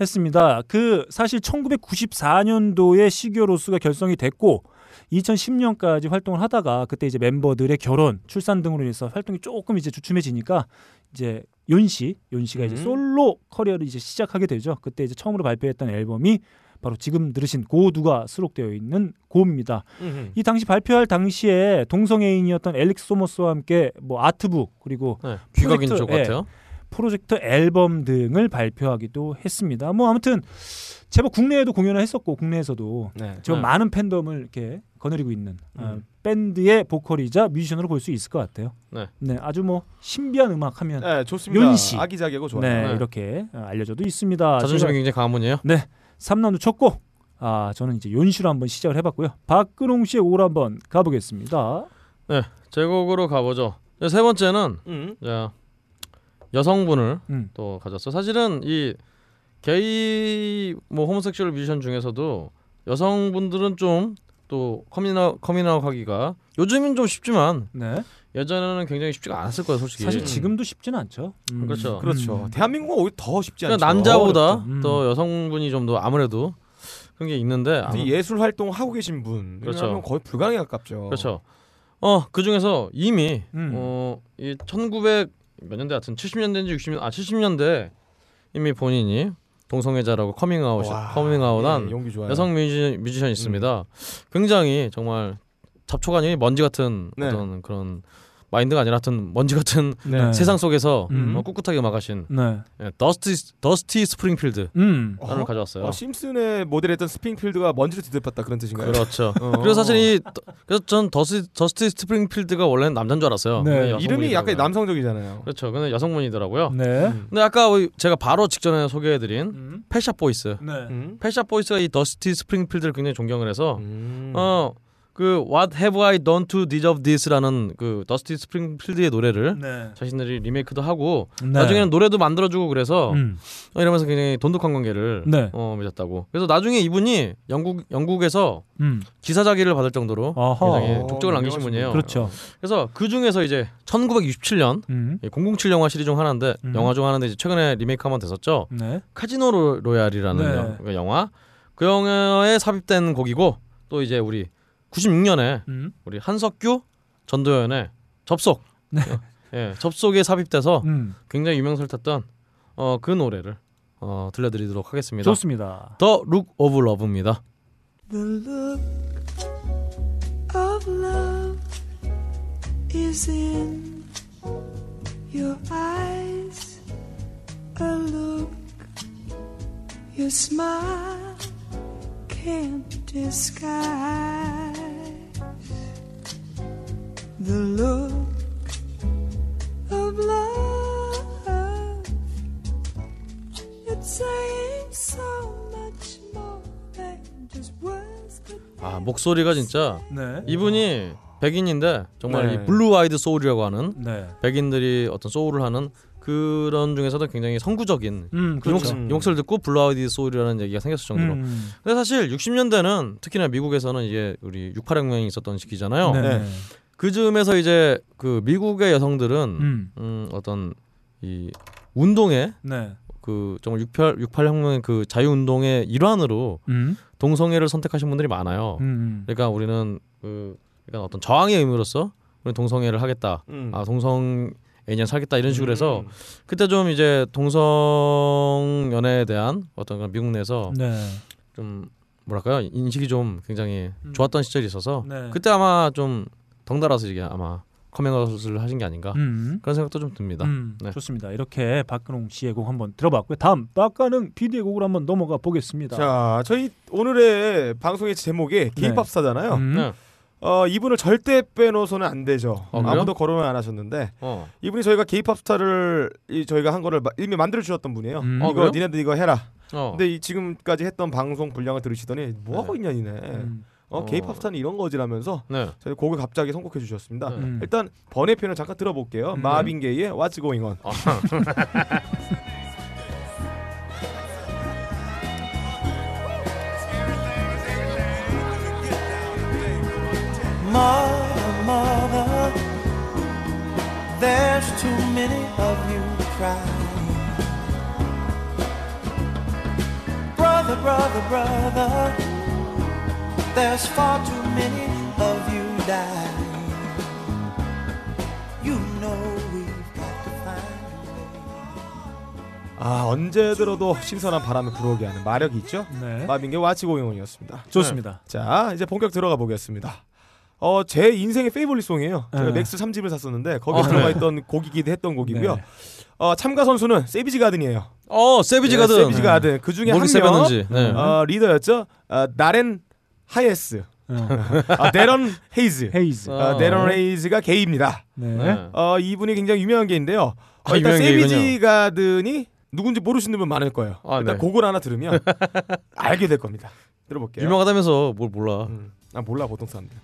했습니다. 그 사실 1994년도에 시규어 로스가 결성이 됐고 2010년까지 활동을 하다가 그때 이제 멤버들의 결혼, 출산 등으로 인해서 활동이 조금 이제 주춤해지니까 이제 욘시, 욘시가 이제 음. 솔로 커리어를 이제 시작하게 되죠. 그때 이제 처음으로 발표했던 앨범이 바로 지금 들으신 고두가 수록되어 있는 고입니다. 음흠. 이 당시 발표할 당시에 동성애인이었던 엘릭스 소머스와 함께 뭐 아트북 그리고 네. 귀각인 쪽 예. 같아요. 프로젝트 앨범 등을 발표하기도 했습니다. 뭐 아무튼 제법 국내에도 공연을 했었고 국내에서도 네. 제법 네. 많은 팬덤을 이렇게 거느리고 있는 어, 음. 밴드의 보컬이자 뮤지션으로 볼 수 있을 것 같아요. 네. 아주 뭐 신비한 음악 하면 네, 네, 좋습니다. 윤씨. 아기자기하고 좋아요. 네. 이렇게 어, 알려져도 있습니다. 자존심이 제가 굉장히 강한 분이에요. 3라운드 첫 곡 아 저는 이제 욘시로 한번 시작을 해봤고요. 박근홍 씨의 곡을 한번 가보겠습니다. 제 곡으로 가보죠. 세 번째는 음. 자, 여성분을 음. 또 가졌어. 사실은 이 게이 뭐 homosexual 뮤지션 중에서도 여성분들은 좀 또 커밍아웃 커밍아웃 하기가 요즘은 좀 쉽지만 네. 예전에는 굉장히 쉽지가 않았을 거예요, 솔직히. 사실 지금도 쉽지는 않죠. 음. 그렇죠. 그렇죠. 음. 대한민국은 오히려 더 쉽지 않죠. 그러니까 남자보다 어렵죠. 음. 더 여성분이 좀 더 아무래도 그런 게 있는데 이 예술 활동 하고 계신 분 그렇죠. 거의 불가능에 가깝죠. 그렇죠. 어, 그 중에서 이미 음. 어, 이 1900 몇 년대 같은 70년대인지 60년 아 70년대 이미 본인이 동성애자라고 커밍아웃 와, 커밍아웃한 예. 여성 뮤지, 뮤지션이 있습니다. 굉장히 정말 잡초가 아닌 먼지 같은 네. 어떤 그런 마인드가 아니라 하여튼 먼지 같은 네. 세상 속에서 음. 어, 꿋꿋하게 막아신 네. 예, 더스티 더스티 스프링필드 음. 어? 를 가져왔어요. 어, 심슨의 모델했던 스프링필드가 먼지를 뒤덮었다 그런 뜻인가요? 그렇죠. 어. 그리고 사실 이 그래서 전 더스 더스티 스프링필드가 원래는 남자인 줄 알았어요. 네. 이름이. 약간 남성적이잖아요. 그렇죠. 근데 여성분이더라고요. 네. 음. 근데 아까 제가 바로 직전에 소개해드린 음. Pet Shop Boys. 네. 음. Pet Shop Boys가 이 더스티 스프링필드를 굉장히 존경을 해서 음. 어 그 What Have I Done to Deserve This라는 그 더스티 스프링필드의 노래를 네. 자신들이 리메이크도 하고 네. 나중에는 노래도 만들어주고 그래서 음. 어, 이러면서 굉장히 돈독한 관계를 네. 어, 맺었다고. 그래서 나중에 이분이 영국 영국에서 음. 기사 작위를 받을 정도로 아하. 굉장히 족적을 남기신 유명하신 분이에요. 그렇죠. 그래서 그 중에서 이제 1967년 음. 007 영화 시리즈 중 하나인데 음. 영화 중 하나인데 이제 최근에 리메이크 한번 됐었죠. 네. 카지노 로- 로얄이라는 네. 영- 그 영화 그 영화에 삽입된 곡이고 또 이제 우리 96년에 음. 우리 한석규 전도연의 접속 네. 예, 접속에 삽입돼서 음. 굉장히 유명세를 탔던 어, 그 노래를 어, 들려드리도록 하겠습니다. 좋습니다. The Look of Love입니다. The look of love is in your eyes. A look your smile can't disguise. The look of love. It's saying so much more than just words 아 목소리가 진짜 네. 이분이 백인인데 정말 네. 이 블루 아이드 소울이라고 하는 네. 백인들이 어떤 소울을 하는 그런 중에서도 굉장히 선구적인 음. 이, 그렇죠. 목, 이 목소리를 듣고 blue-eyed soul이라는 얘기가 생겼을 정도로 음. 근데 사실 60년대는 특히나 미국에서는 이게 우리 6.8혁명이 있었던 시기잖아요. 네. 네. 그 즈음에서 이제 그 미국의 여성들은 음. 음. 어떤 이 운동에 네. 그 정말 68 68 혁명의 그 자유 운동의 일환으로 음. 동성애를 선택하신 분들이 많아요. 음. 그러니까 우리는 그 그러니까 어떤 저항의 의미로서 우리 동성애를 하겠다. 음. 아 동성애를 하겠다 이런 식으로 해서 음. 그때 좀 이제 동성 연애에 대한 어떤 그런 미국 내에서 네. 좀 뭐랄까요 인식이 좀 굉장히 음. 좋았던 시절이 있어서 네. 그때 아마 좀 덩달아서 이게 아마 커밍아웃을 하신 게 아닌가 음. 그런 생각도 좀 듭니다. 음, 네. 좋습니다. 이렇게 박근홍 씨의 곡 한번 들어봤고요. 다음 빡가능 PD의 곡으로 한번 넘어가 보겠습니다. 자, 저희 오늘의 방송의 제목이 K-팝 스타잖아요. 음. 네. 어, 이분을 절대 빼놓고서는 안 되죠. 어? 아무도 거론을 안 하셨는데 어. 이분이 저희가 K-팝 스타를 이 저희가 한 거를 마- 이미 만들어 주셨던 분이에요. 음. 어, 이거 그래요? 니네들 이거 해라. 어. 근데 이 지금까지 했던 방송 분량을 들으시더니 뭐 하고 있냐 니네. 음. 어, 어. K-팝 스타는 이런 거지라면서 네. 저희 곡을 갑자기 선곡해 주셨습니다. 네. 음. 일단 번외 편을 잠깐 들어볼게요. 음. 마빈 게이의 What's Going On. Mother, mother, there's too many of you crying. Brother, brother, brother, there's far too many of you dying. You know we've got to find a way. 아 언제 들어도 신선한 바람을 불어오게 하는 마력이 있죠. 네. 마빈 게이 What's Going On이었습니다. 좋습니다. 자 이제 본격 들어가 보겠습니다. 어 제 인생의 favorite song이에요. 제가 네. 맥스 3집을 샀었는데 거기에 아, 들어가 네. 있던 곡이기도 했던 곡이고요. 네. 어 참가 선수는 Savage Garden이에요. 어, Savage 예, Garden. Savage Garden 그 중에 한 명 Savage. 네. 어, 리더였죠. 어, 대런 헤이즈, 어. 아, 대런 헤이즈. 헤이즈. 어. 어, 대런 헤이즈가 게이입니다. 네. 네. 어, 이분이 굉장히 유명한 게인데요. 어, 아, 일단 Savage. Garden이 누군지 모르시는 분 많을 거예요. 아, 일단 네. 곡을 하나 들으면 알게 될 겁니다. 들어볼게요. 유명하다면서 뭘 몰라. 음. 아 몰라 보통 사람들.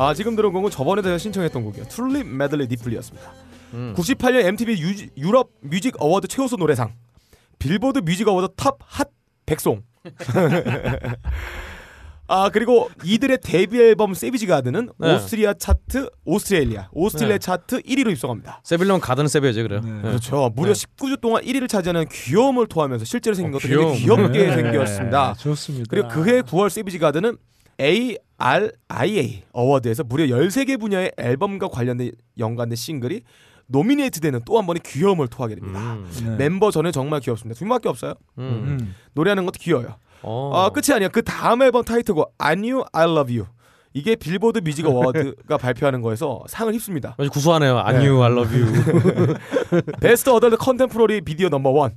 아 지금 들은 곡은 저번에 제가 신청했던 곡이요. Truly Madly Deeply였습니다. 음. 98년 MTV 유, 유럽 Music Award 최우수 노래상, 빌보드 Music Award Top Hot 100 Song. 아 그리고 이들의 데뷔 앨범 Savage Garden은 네. 오스트리아 차트 오스트레일리아 오스트레일리아 네. 차트 1위로 입성합니다. Savage Garden Savage지 그래요. 네. 네. 그렇죠. 무려 네. 19주 동안 1위를 차지하는 귀여움을 토하면서 실제로 생긴 어, 것도 귀여움. 굉장히 귀엽게 네, 생겼습니다. 좋습니다. 그리고 그해 9월 Savage Garden은 ARIA Award에서 무려 13개 분야의 앨범과 관련된 연관된 싱글이 nominate 되는 또 한 번의 귀여움을 토하게 됩니다. 음. 네. 멤버 전에 정말 귀엽습니다. 두 분밖에 없어요. 음. 음. 노래하는 것도 귀여워요. 어. 아 끝이 아니야. 그 다음 앨범 타이틀곡 I Knew I Loved You 이게 빌보드 Music Award가 발표하는 거에서 상을 휩습니다. 아주 구수하네요. 네. I knew I loved you. Best Adult Contemporary Video number one,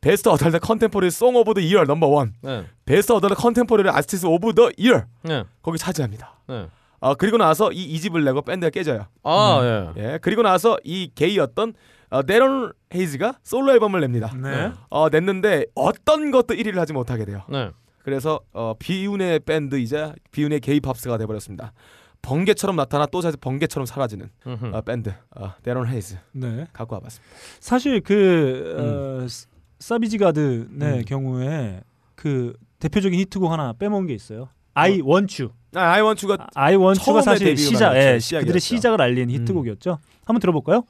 Best Adult Contemporary Song of the Year number one, 네. Best Adult Contemporary Artist of the Year 네. 거기 차지합니다. 네. 아 그리고 나서 이 2집을 내고 밴드가 깨져요. 아, 예. 예 그리고 나서 이 게이였던 어, 대런 헤이즈가 솔로 앨범을 냅니다. 네. 어 냈는데 어떤 것도 1위를 하지 못하게 돼요. 네. 그래서 어, 비운의 밴드이자 비운의 게이 팝스타가 돼버렸습니다. 번개처럼 나타나 또 다시 번개처럼 사라지는. 어, 밴드 어, 대런 헤이즈 네. 갖고 와봤습니다. 사실 그 어, 스- 사비지가드의 음. 경우에 그 대표적인 히트곡 하나 빼먹은 게 있어요. I Want You. 아, I Want You가 I Want You가 처음에 사실 시작. 예, 시작이었죠. 그들의 시작을 알린 히트곡이었죠. 한번 들어볼까요?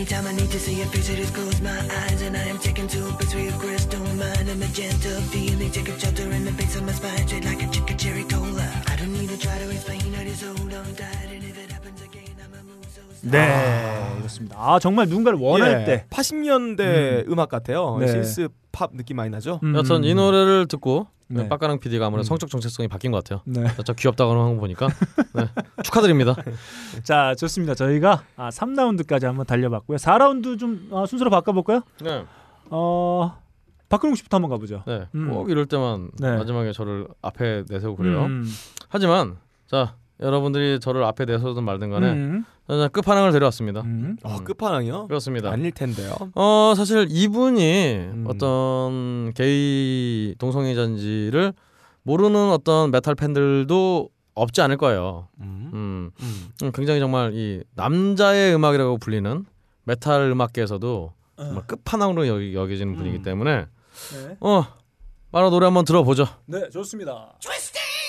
Anytime I need to see your face, I just close my eyes and I am taken to a place where your crystal mind and magenta feeling take a shelter in the base of my spine, straight like a chicken cherry cola. I don't need to try to explain, I just hold on tight, and if it happens again, I'ma move so slow. 네, 이렇습니다. 아 정말 누군가를 원할 예, 때. 80년대 음. 악 같아요. 네. 신스 팝 느낌 많이 나죠. 음. 여튼 이 노래를 듣고 네. 빡가능 PD가 아무래도 음. 성적 정체성이 바뀐 것 같아요. 네. 저 귀엽다고 하는 거 보니까 네. 축하드립니다. 자, 좋습니다. 저희가 아, 3라운드까지 한번 달려봤고요. 4라운드 좀 아, 순서로 바꿔볼까요? 네. 어, 박근홍 씨부터 한번 가보죠. 네. 음. 꼭 이럴 때만 네. 마지막에 저를 앞에 내세우고 그래요. 음. 하지만 자 여러분들이 저를 앞에 내세우든 말든 간에 음. 끝판왕을 데려왔습니다. 음. 어, 끝판왕이요? 그렇습니다. 아닐 텐데요. 어 사실 이분이 음. 어떤 게이 동성애자인지를 모르는 어떤 메탈 팬들도 없지 않을 거예요. 음. 음, 음. 음, 굉장히 정말 이 남자의 음악이라고 불리는 메탈 음악계에서도 정말 끝판왕으로 여기, 여겨지는 분이기 음. 때문에 네. 어 바로 노래 한번 들어보죠. 네, 좋습니다. String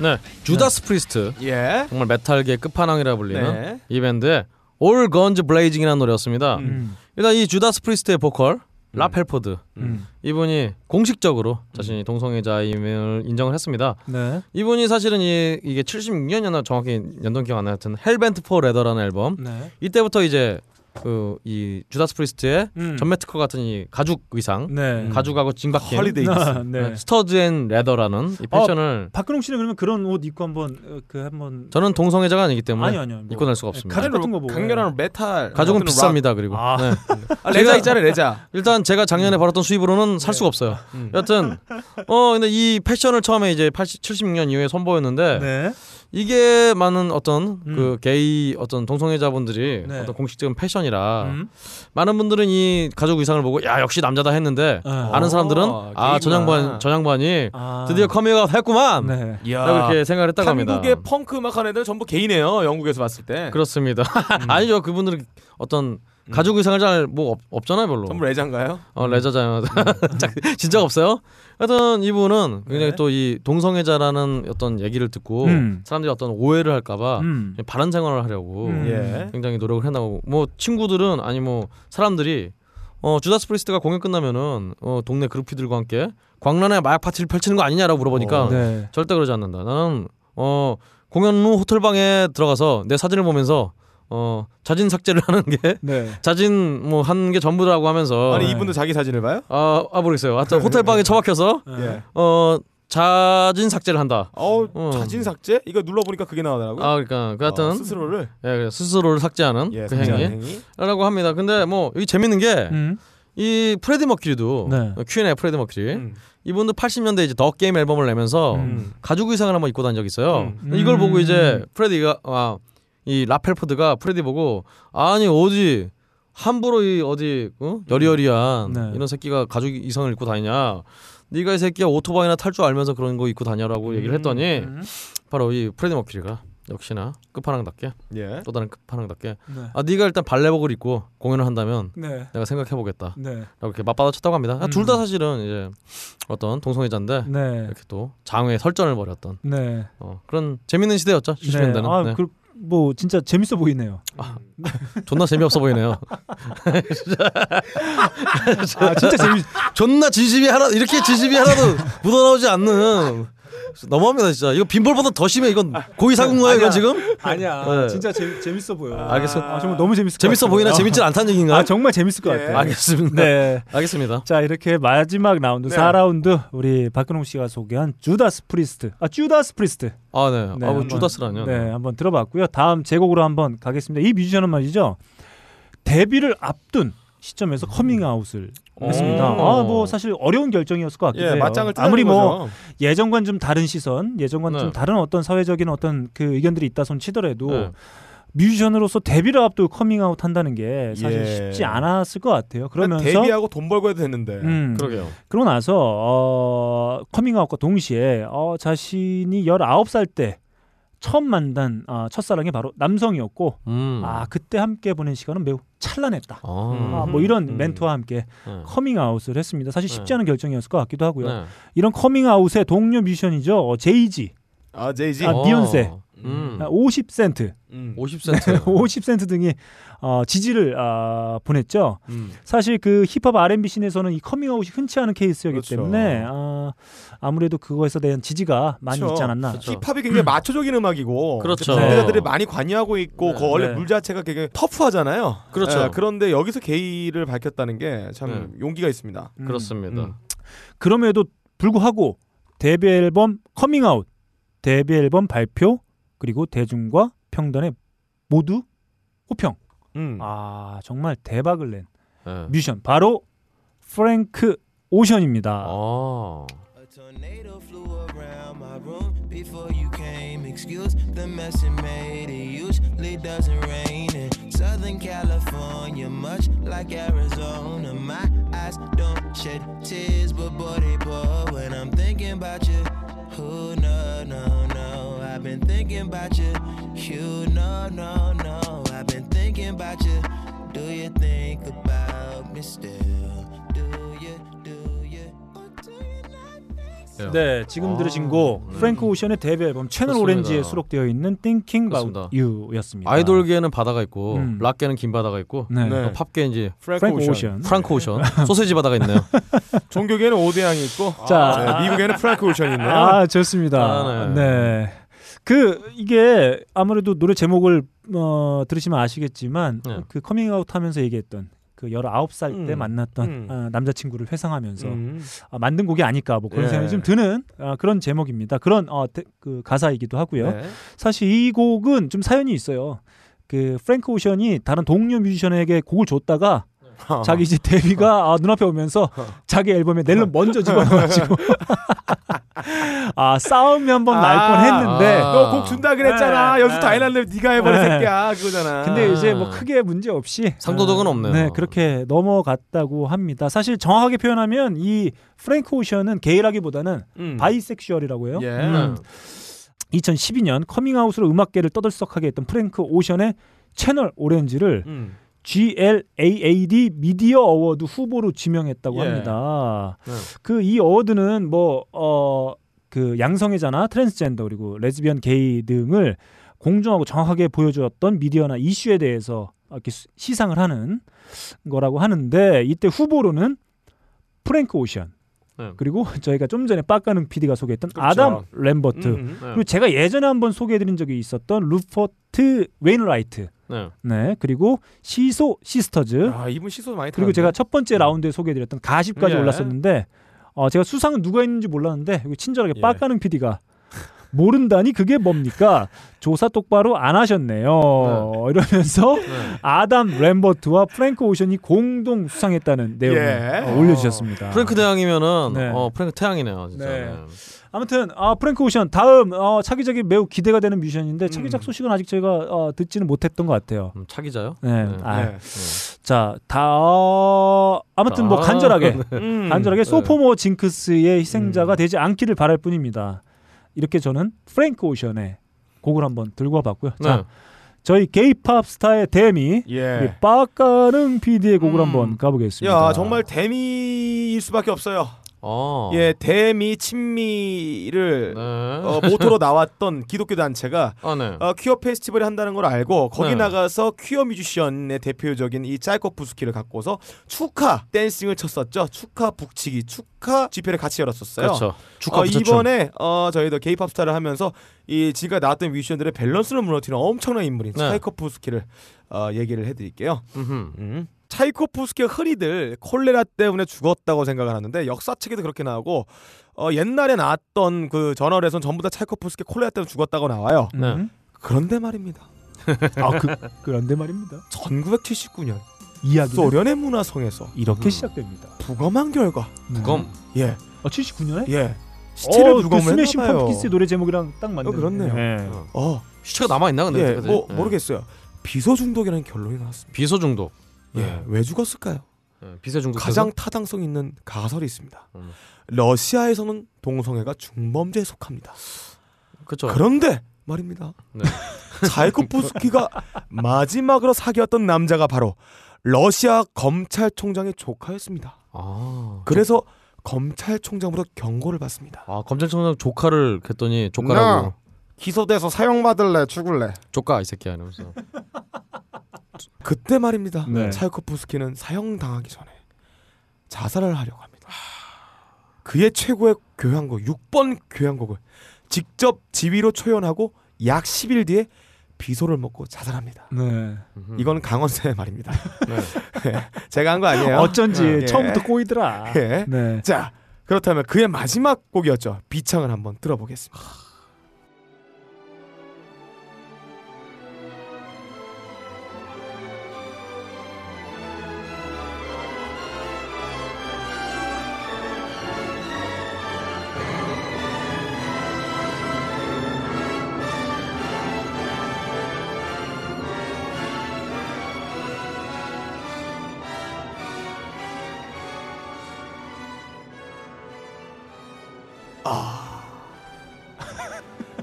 네, Judas Priest 예. 정말 메탈계 끝판왕이라 불리는 네. 이 밴드의 All Guns Blazing이라는 노래였습니다. 음. 일단 이 Judas Priest의 보컬 랍 핼포드 음. 이분이 공식적으로 자신이 동성애자임을 인정을 했습니다. 네. 이분이 사실은 이 이게 76년이었나 정확히 연도 기억 안 나요. 하여튼 Hell Bent for Leather라는 앨범 네. 이때부터 이제 그 이 Judas Priest의 음. 전매 특허 같은 이 가죽 의상 네. 가죽하고 징박힌 헐리데이 아. 네. stud and leather라는 이 패션을 박근홍 씨는 그러면 그런 옷 입고 한번 어, 그 한번 저는 동성애자가 아니기 때문에 아니요, 아니요. 뭐, 입고 나올 수가 없습니다. 가죽 같은 거 보고. 강렬한 메탈. 가죽은 같은 비쌉니다. 그리고 아. 네. 락. 아, 레자 있잖아요, 레자. 일단 제가 작년에 벌었던 수입으로는 살 수가 없어요. 음. 여튼 어 근데 이 패션을 처음에 이제 80, 76년 이후에 선보였는데 네. 이게 많은 어떤 음. 그 게이 어떤 동성애자분들이 네. 어떤 공식적인 패션 이라 음. 많은 분들은 이 가죽 의상을 보고 야 역시 남자다 했는데 네. 아는 사람들은 어, 아 게이구나. 저 양반 저 양반이 아. 드디어 커밍아웃 했구만 네. 이렇게 생각을 했다고 합니다. 한국의 펑크 음악 하는 애들은 전부 게이네요. 영국에서 봤을 때. 그렇습니다. 아니죠 그분들은 어떤 가죽 의상을 잘 뭐 없잖아요 별로. 전부 레자인가요? 어 레자잖아요. 진짜 없어요. 하여튼 이분은 굉장히 네. 또 이 동성애자라는 어떤 얘기를 듣고 음. 사람들이 어떤 오해를 할까봐 음. 바른 생활을 하려고 음. 예. 굉장히 노력을 해나가고 뭐 친구들은 아니 뭐 사람들이 어 Judas Priest가 공연 끝나면은 어 동네 groupie들과 함께 광란에 마약 파티를 펼치는 거 아니냐라고 물어보니까 어, 네. 절대 그러지 않는다. 나는 어 공연 후 호텔 방에 들어가서 내 사진을 보면서 어 자진 삭제를 하는 게 네. 자진 뭐한게 전부라고 하면서 아니 네. 이분도 자기 사진을 봐요? 아, 아 모르겠어요. 하여튼 호텔 방에 처박혀서 예. 어 자진 삭제를 한다. 어, 어. 자진 삭제? 이거 눌러 보니까 그게 나오더라고요. 아 그러니까 그 하여튼 어, 스스로를 예, 스스로를 삭제하는 예, 그 삭제하는 행위. 행위. 라고 합니다. 근데 뭐 여기 재밌는 게이 음. 프레디 머큐리도 네. 퀸의 프레디 머큐리 음. 이분도 80년대 이제 The Game 앨범을 내면서 음. 가죽 의상을 한번 입고 다닌 적이 있어요. 음. 이걸 보고 음. 이제 프레디가 아, 이 롭 핼포드가 프레디 보고 아니 어디 함부로 이 어디 어? 여리여리한 네. 이런 새끼가 가죽 의상을 입고 다니냐? 네가 이 새끼야 오토바이나 탈 줄 알면서 그런 거 입고 다녀라고 얘기를 했더니 음. 바로 이 프레디 머큐리가 역시나 끝판왕답게 예. 또 다른 끝판왕답게 네. 아 네가 일단 발레복을 입고 공연을 한다면 네. 내가 생각해 보겠다. 네. 라고 이렇게 맞받아쳤다고 합니다. 음. 둘다 사실은 이제 어떤 동성애자인데 네. 이렇게 또 장외 설전을 벌였던 네. 어, 그런 재밌는 시대였죠. 70년대는. 아, 네. 그, 뭐 진짜 재밌어 보이네요. 존나 재미없어 보이네요. 아, 진짜 재밌. 존나 진심이 하나 이렇게 진심이 하나도 묻어나오지 않는 너무합니다 진짜. 이거 빈볼보다 더 심해. 이건 고의사고인가요 이건 지금? 아니야. 네. 진짜 재, 재밌어 보여. 알겠습- 아, 정말 너무 재밌을 것 재밌어. 보이나 아, 재밌진 않다는 얘기인가요? 아, 정말 재밌을 것 예. 같아요. 알겠습니다. 네. 알겠습니다. 자 이렇게 마지막 라운드 네. 4라운드 우리 박근홍 씨가 소개한 주다스 프리스트 아 주다스 프리스트 아 네. 네, 아, 뭐 한번- 주다스라뇨. 네 한번 들어봤고요 다음 제곡으로 한번 가겠습니다 이 뮤지션은 말이죠 데뷔를 앞둔 시점에서 커밍아웃을 했습니다 오. 아뭐 사실 어려운 결정이었을 것 같기도 예, 해요 맞짱을 뜨는 아무리 뭐 거죠. 예전과는 좀 다른 시선 예전과는 네. 좀 다른 어떤 사회적인 어떤 그 의견들이 있다 손 치더라도 네. 뮤지션으로서 데뷔를 앞두고 커밍아웃 한다는 게 사실 예. 쉽지 않았을 것 같아요 그러면 그러면서 데뷔하고 돈 벌고 해도 됐는데. 음, 그러게요. 그러고 나서 어, 커밍아웃과 동시에 어, 자신이 19살 때 처음 만난 어, 첫사랑이 바로 남성이었고 음. 아 그때 함께 보낸 시간은 매우 찬란했다. 아. 아, 뭐 이런 음. 멘트와 함께 네. 커밍아웃을 했습니다. 사실 쉽지 네. 않은 결정이었을 것 같기도 하고요. 네. 이런 커밍아웃의 동료 뮤지션이죠. 어, 제이지 아 제이지. 아, 어. 비욘세. 음. 50센트, 음. 50센트. 50센트 등이 어, 지지를 아, 보냈죠. 음. 사실 그 힙합 R&B 씬에서는 이 커밍아웃이 흔치 않은 케이스였기 그렇죠. 때문에 아, 아무래도 그거에서 대한 지지가 많이 그렇죠. 있지 않았나. 그렇죠. 힙합이 굉장히 마초적인 음악이고 그렇죠. 남자들이 많이 관여하고 있고 네. 그 원래 네. 물 자체가 되게 터프하잖아요. 그렇죠. 예, 그런데 여기서 게이를 밝혔다는 게 참 용기가 있습니다. 음. 그렇습니다. 음. 그럼에도 불구하고 데뷔 앨범 커밍아웃, 데뷔 앨범 발표 그리고 대중과 평단에 모두 호평. 음. 아 정말 대박을 낸 네. 뮤지션 바로 프랭크 오션입니다. 아. A tornado flew around my room before you came. Excuse the mess it made. It usually doesn't rain in Southern California, much like Arizona. My eyes don't shed tears, but boy, they pour when I'm thinking about you. Who no, no, no. I've been thinking about you. You no, no, no. I've been thinking about you. Do you think about me still? Do you, do you, or do you not think so? 네, 지금 아, 들으신 곡 음. 프랭크 오션의 데뷔 앨범 채널 그렇습니다. 오렌지에 수록되어 있는 Thinking About 그렇습니다. You였습니다. 아이돌계는 바다가 있고 음. 락계는 긴 바다가 있고 네. 네. 또 팝계 이제 프랭크 프랭크 오션. 프랑크 오션 소세지 바다가 있네요. 종교계는 오대양이 있고 자. 네, 미국에는 프랭크 오션이 있네요. 아 좋습니다. 아, 네. 네. 그 이게 아무래도 노래 제목을 어, 들으시면 아시겠지만 네. 그 커밍아웃 하면서 얘기했던 그 19살 때 음. 만났던 음. 어, 남자친구를 회상하면서 음. 아, 만든 곡이 아닐까 뭐 그런 예. 생각이 좀 드는 아, 그런 제목입니다. 그런 어, 데- 그 가사이기도 하고요. 네. 사실 이 곡은 좀 사연이 있어요. 그 프랭크 오션이 다른 동료 뮤지션에게 곡을 줬다가 어. 자기 이제 데뷔가 아, 눈앞에 오면서 자기 앨범에 낼름 먼저 집어넣어가지고 아 싸움이 한번날 아, 뻔했는데 아. 너 곡 준다 그랬잖아. 네, 연습 네. 다 해놨는데 네가 해버린 네. 새끼야 그거잖아. 근데 이제 아. 뭐 크게 문제 없이 상도덕은 아, 없네요. 네 그렇게 넘어갔다고 합니다. 사실 정확하게 표현하면 이 프랭크 오션은 게이라기보다는 음. bisexual이라고 해요. 예. 음. 2012년 커밍아웃으로 음악계를 떠들썩하게 했던 프랭크 오션의 Channel Orange를 음. GLAAD Media Award 후보로 지명했다고 예. 합니다. 네. 그이 award는 뭐어그 양성애자나 트랜스젠더 그리고 레즈비언, 게이 등을 공정하고 정확하게 보여주었던 미디어나 이슈에 대해서 이렇게 수- 시상을 하는 거라고 하는데 이때 후보로는 프랭크 오션 네. 그리고 저희가 좀 전에 빡가능 PD가 소개했던 그렇죠. 아담 램버트 음. 네. 그리고 제가 예전에 한번 소개해드린 적이 있었던 루퍼스 웨인라이트 네. 네 그리고 시저 시스터즈 아 이분 시소 많이 그리고 제가 첫 번째 라운드에 소개해드렸던 가십까지 예. 올랐었는데 어, 제가 수상은 누가 했는지 몰랐는데 여기 친절하게 예. 빡가는 PD가 모른다니 그게 뭡니까 조사 똑바로 안 하셨네요 이러면서 네. 아담 램버트와 프랭크 오션이 공동 수상했다는 내용을 예. 어, 올려주셨습니다. 프랭크 대왕이면은 네. 어 프랭크 태양이네요 진짜. 네. 네. 아무튼 아, 프랭크 오션 다음 어, 차기작이 매우 기대가 되는 뮤지션인데 차기작 음. 소식은 아직 저희가 어, 듣지는 못했던 것 같아요. 음, 차기작요? 네. 네. 아, 네. 자, 다 어, 아무튼 뭐 아, 간절하게 음. 간절하게 네. sophomore 징크스의 희생자가 음. 되지 않기를 바랄 뿐입니다. 이렇게 저는 프랭크 오션의 곡을 한번 들고 와봤고요. 네. 자, 저희 게이팝 스타의 데미 예. 빠까능 PD의 곡을 음. 한번 가보겠습니다. 야 정말 데미일 수밖에 없어요. 어. 예, 대미 친미를 네. 어, 모토로 나왔던 기독교 단체가 아 네. 어, 퀴어 페스티벌을 한다는 걸 알고 거기 네. 나가서 퀴어 뮤지션의 대표적인 이 짤코프스키를 갖고서 축하 댄싱을 쳤었죠. 축하 북치기, 축하 집회를 같이 열었었어요. 그렇죠. 축하 어, 부채춤. 이번에 어, 저희도 게이팝 스타를 하면서 이 지금까지 나왔던 뮤지션들의 밸런스를 무너뜨리는 엄청난 인물인 네. 차이코프스키를 어, 얘기를 해드릴게요. 음흠. 음. 차이코프스키가 흔히들 콜레라 때문에 죽었다고 생각을 하는데 역사책에도 그렇게 나오고 어, 옛날에 나왔던 그 저널에선 전부 다 차이코프스키 콜레라 때문에 죽었다고 나와요. 네. 음. 그런데 말입니다. 아, 그, 그런데 말입니다. 1979년 이야기는 소련의 문화성에서 이렇게 음. 시작됩니다. 부검한 결과 부검. 예, 어, 79년에? 예 시체를 어, 그 부검을 스매싱 했나봐요. 펌킨스의 노래 제목이랑 딱 맞네요. 어, 그렇네요. 네. 어. 어, 시체가 남아 있나 근데 예? 뭐 예. 모르겠어요. 비소 중독이라는 결론이 나왔습니다. 비소 중독. 예, 네. 왜 죽었을까요? 예, 비세 중독. 가장 타당성 있는 가설이 있습니다. 음. 러시아에서는 동성애가 중범죄에 속합니다. 그렇죠. 그런데 말입니다. 네. 차이코프스키가 마지막으로 사귀었던 남자가 바로 러시아 검찰총장의 조카였습니다. 아. 그래서 검찰총장으로 경고를 받습니다. 아 검찰총장 조카를 했더니 조카라고. 기소돼서 사형받을래 죽을래. 조카 이 새끼야 이러면서. 그때 말입니다. 네. 차이코프스키는 사형 당하기 전에 자살을 하려고 합니다. 그의 최고의 교향곡 6번 교향곡을 직접 지휘로 초연하고 약 10일 뒤에 비소를 먹고 자살합니다. 네. 이건 강원세의 말입니다. 네. 제가 한 거 아니에요. 어쩐지 예. 처음부터 꼬이더라. 예. 네. 자, 그렇다면 그의 마지막 곡이었죠. 비창을 한번 들어보겠습니다.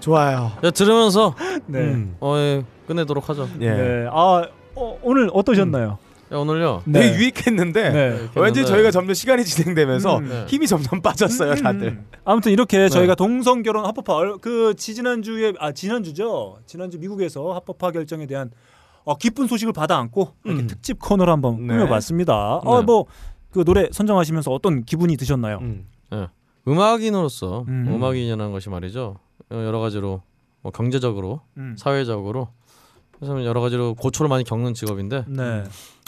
좋아요. 야, 들으면서 네. 음. 어 예, 끝내도록 하죠. 예. 네. 아, 어, 오늘 어떠셨나요? 야 오늘요. 네. 되게 유익했는데 네. 이렇게 왠지 저희가 점점 시간이 진행되면서 음. 네. 힘이 점점 빠졌어요, 다들. 음. 아무튼 이렇게 저희가 동성 결혼 합법화 얼- 그 지지난주에 아 지난주죠. 지난주 미국에서 합법화 결정에 대한 어, 기쁜 소식을 받아 안고 이렇게 음. 특집 코너를 한번 네. 꾸며봤습니다. 네. 어뭐 그 노래 선정하시면서 어떤 기분이 드셨나요? 음. 음악인으로서 음. 음. 악인이라는 것이 말이죠. 어, 여러 가지로 뭐 경제적으로, 음. 사회적으로 그래서 여러 가지로 고초를 많이 겪는 직업인데 네.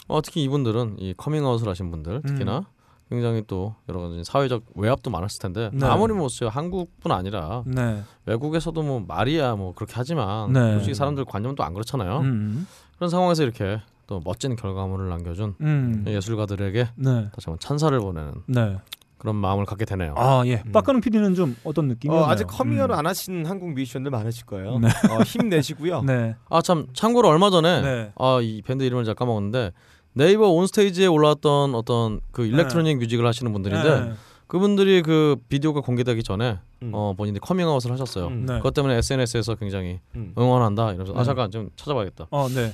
어, 특히 이분들은 이 커밍아웃을 하신 분들 특히나 굉장히 또 여러 가지 사회적 외압도 많았을 텐데 네. 아무리 뭐 한국뿐 아니라 네. 외국에서도 뭐 말이야 뭐 그렇게 하지만 네. 솔직히 사람들 관념도 안 그렇잖아요. 음. 그런 상황에서 이렇게 또 멋진 결과물을 남겨준 음. 예술가들에게 네. 다시 한번 찬사를 보내는 네. 그런 마음을 갖게 되네요. 아 예. 음. 빡가는 PD는 좀 어떤 느낌이었나요? 어, 아직 커밍아웃 음. 안 하신 한국 뮤지션들 많으실 거예요. 네. 어, 힘내시고요. 네. 아참 참고로 얼마 전에 네. 아이 밴드 이름을 제가 까먹었는데 네이버 온스테이지에 올라왔던 어떤 그 electronic music을 하시는 분들인데 네. 그분들이 그 비디오가 공개되기 전에 음. 어 본인이 커밍아웃을 하셨어요. 음. 네. 그것 때문에 SNS에서 굉장히 음. 응원한다 이러면서 아 네. 잠깐 좀 찾아봐야겠다. 어, 네.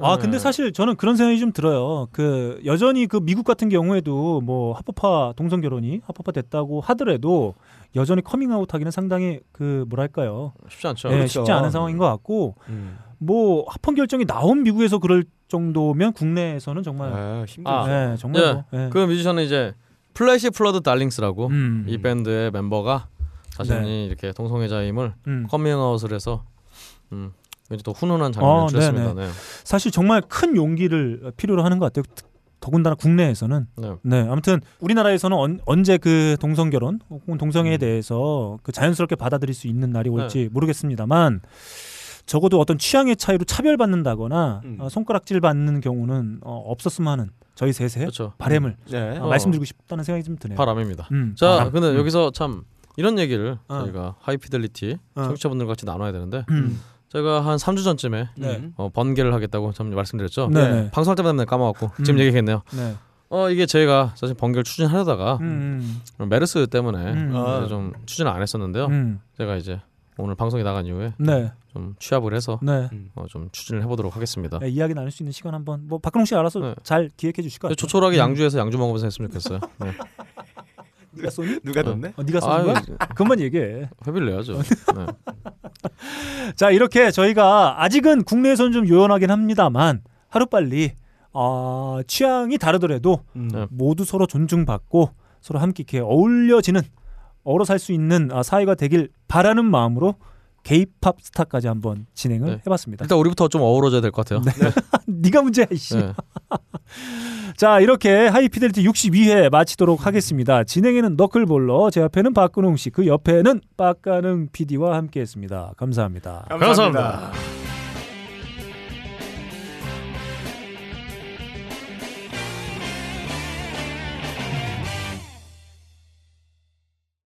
아 네. 근데 사실 저는 그런 생각이 좀 들어요. 그 여전히 그 미국 같은 경우에도 뭐 합법화 동성 결혼이 합법화 됐다고 하더라도 여전히 커밍아웃 하기는 상당히 그 뭐랄까요? 쉽지 않죠. 예, 그렇죠. 쉽지 않은 상황인 것 같고 음. 뭐 합헌 결정이 나온 미국에서 그럴 정도면 국내에서는 정말 아, 힘들죠. 아, 예, 정말 예. 뭐, 예. 그 뮤지션은 이제 Flash Flood Darlings라고 음. 이 밴드의 멤버가 자신이 네. 이렇게 동성애자임을 음. 커밍아웃을 해서 음, 왠지 또 훈훈한 장면을 어, 주셨습니다. 네. 사실 정말 큰 용기를 필요로 하는 것 같아요. 더- 더군다나 국내에서는 네. 네 아무튼 우리나라에서는 언, 언제 그 동성 결혼 혹은 동성애에 대해서 그 자연스럽게 받아들일 수 있는 날이 올지 모르겠습니다만 적어도 어떤 취향의 차이로 차별받는다거나 음. 어, 손가락질 받는 경우는 어, 없었으면 하는 저희 셋의 그렇죠. 바램을 네. 어, 어. 말씀드리고 싶다는 생각이 좀 드네요. 바람입니다. 음, 자, 바람. 근데 음. 여기서 참 이런 얘기를 어. 저희가 하이피델리티 어. 청취자분들과 같이 나눠야 되는데 음. 제가 한 3주 전쯤에 네. 음. 어, 번개를 하겠다고 참 말씀드렸죠. 네. 네. 방송할 때마다 맨날 까먹었고 음. 지금 얘기했네요. 네. 어 이게 제가 사실 번개를 추진하려다가 음, 메르스 때문에 음. 좀 추진을 안 했었는데요. 음. 제가 이제 오늘 방송이 나간 이후에 네. 좀 취합을 해서 네. 어, 좀 추진을 해보도록 하겠습니다. 네, 이야기 나눌 수 있는 시간 한번 뭐 박근홍 씨 알아서 네. 잘 기획해 주실 것 같아요. 조촐하게 음. 양주에서 양주 먹으면서 했으면 좋겠어요. 네. 네가 쏘니? 누가 뒀네? 어, 네가 쏘는 거야? 그것만 얘기해. 회비를 내야죠. 네. 자 이렇게 저희가 아직은 국내에서는 좀 요연하긴 합니다만 하루빨리 어, 취향이 다르더라도 음. 네. 모두 서로 존중받고 서로 함께 이렇게 어울려지는 어우러 살 수 있는 아, 사회가 되길 바라는 마음으로 게이팝 스타까지 한번 진행을 네. 해봤습니다. 일단 우리부터 좀 어우러져야 될 것 같아요. 네가 문제야 이씨. 네. 자 이렇게 하이피델리티 62회 마치도록 하겠습니다. 진행에는 너클볼러 제 앞에는 박근홍 씨, 그 옆에는 빡가능 PD와 함께했습니다. 감사합니다. 감사합니다.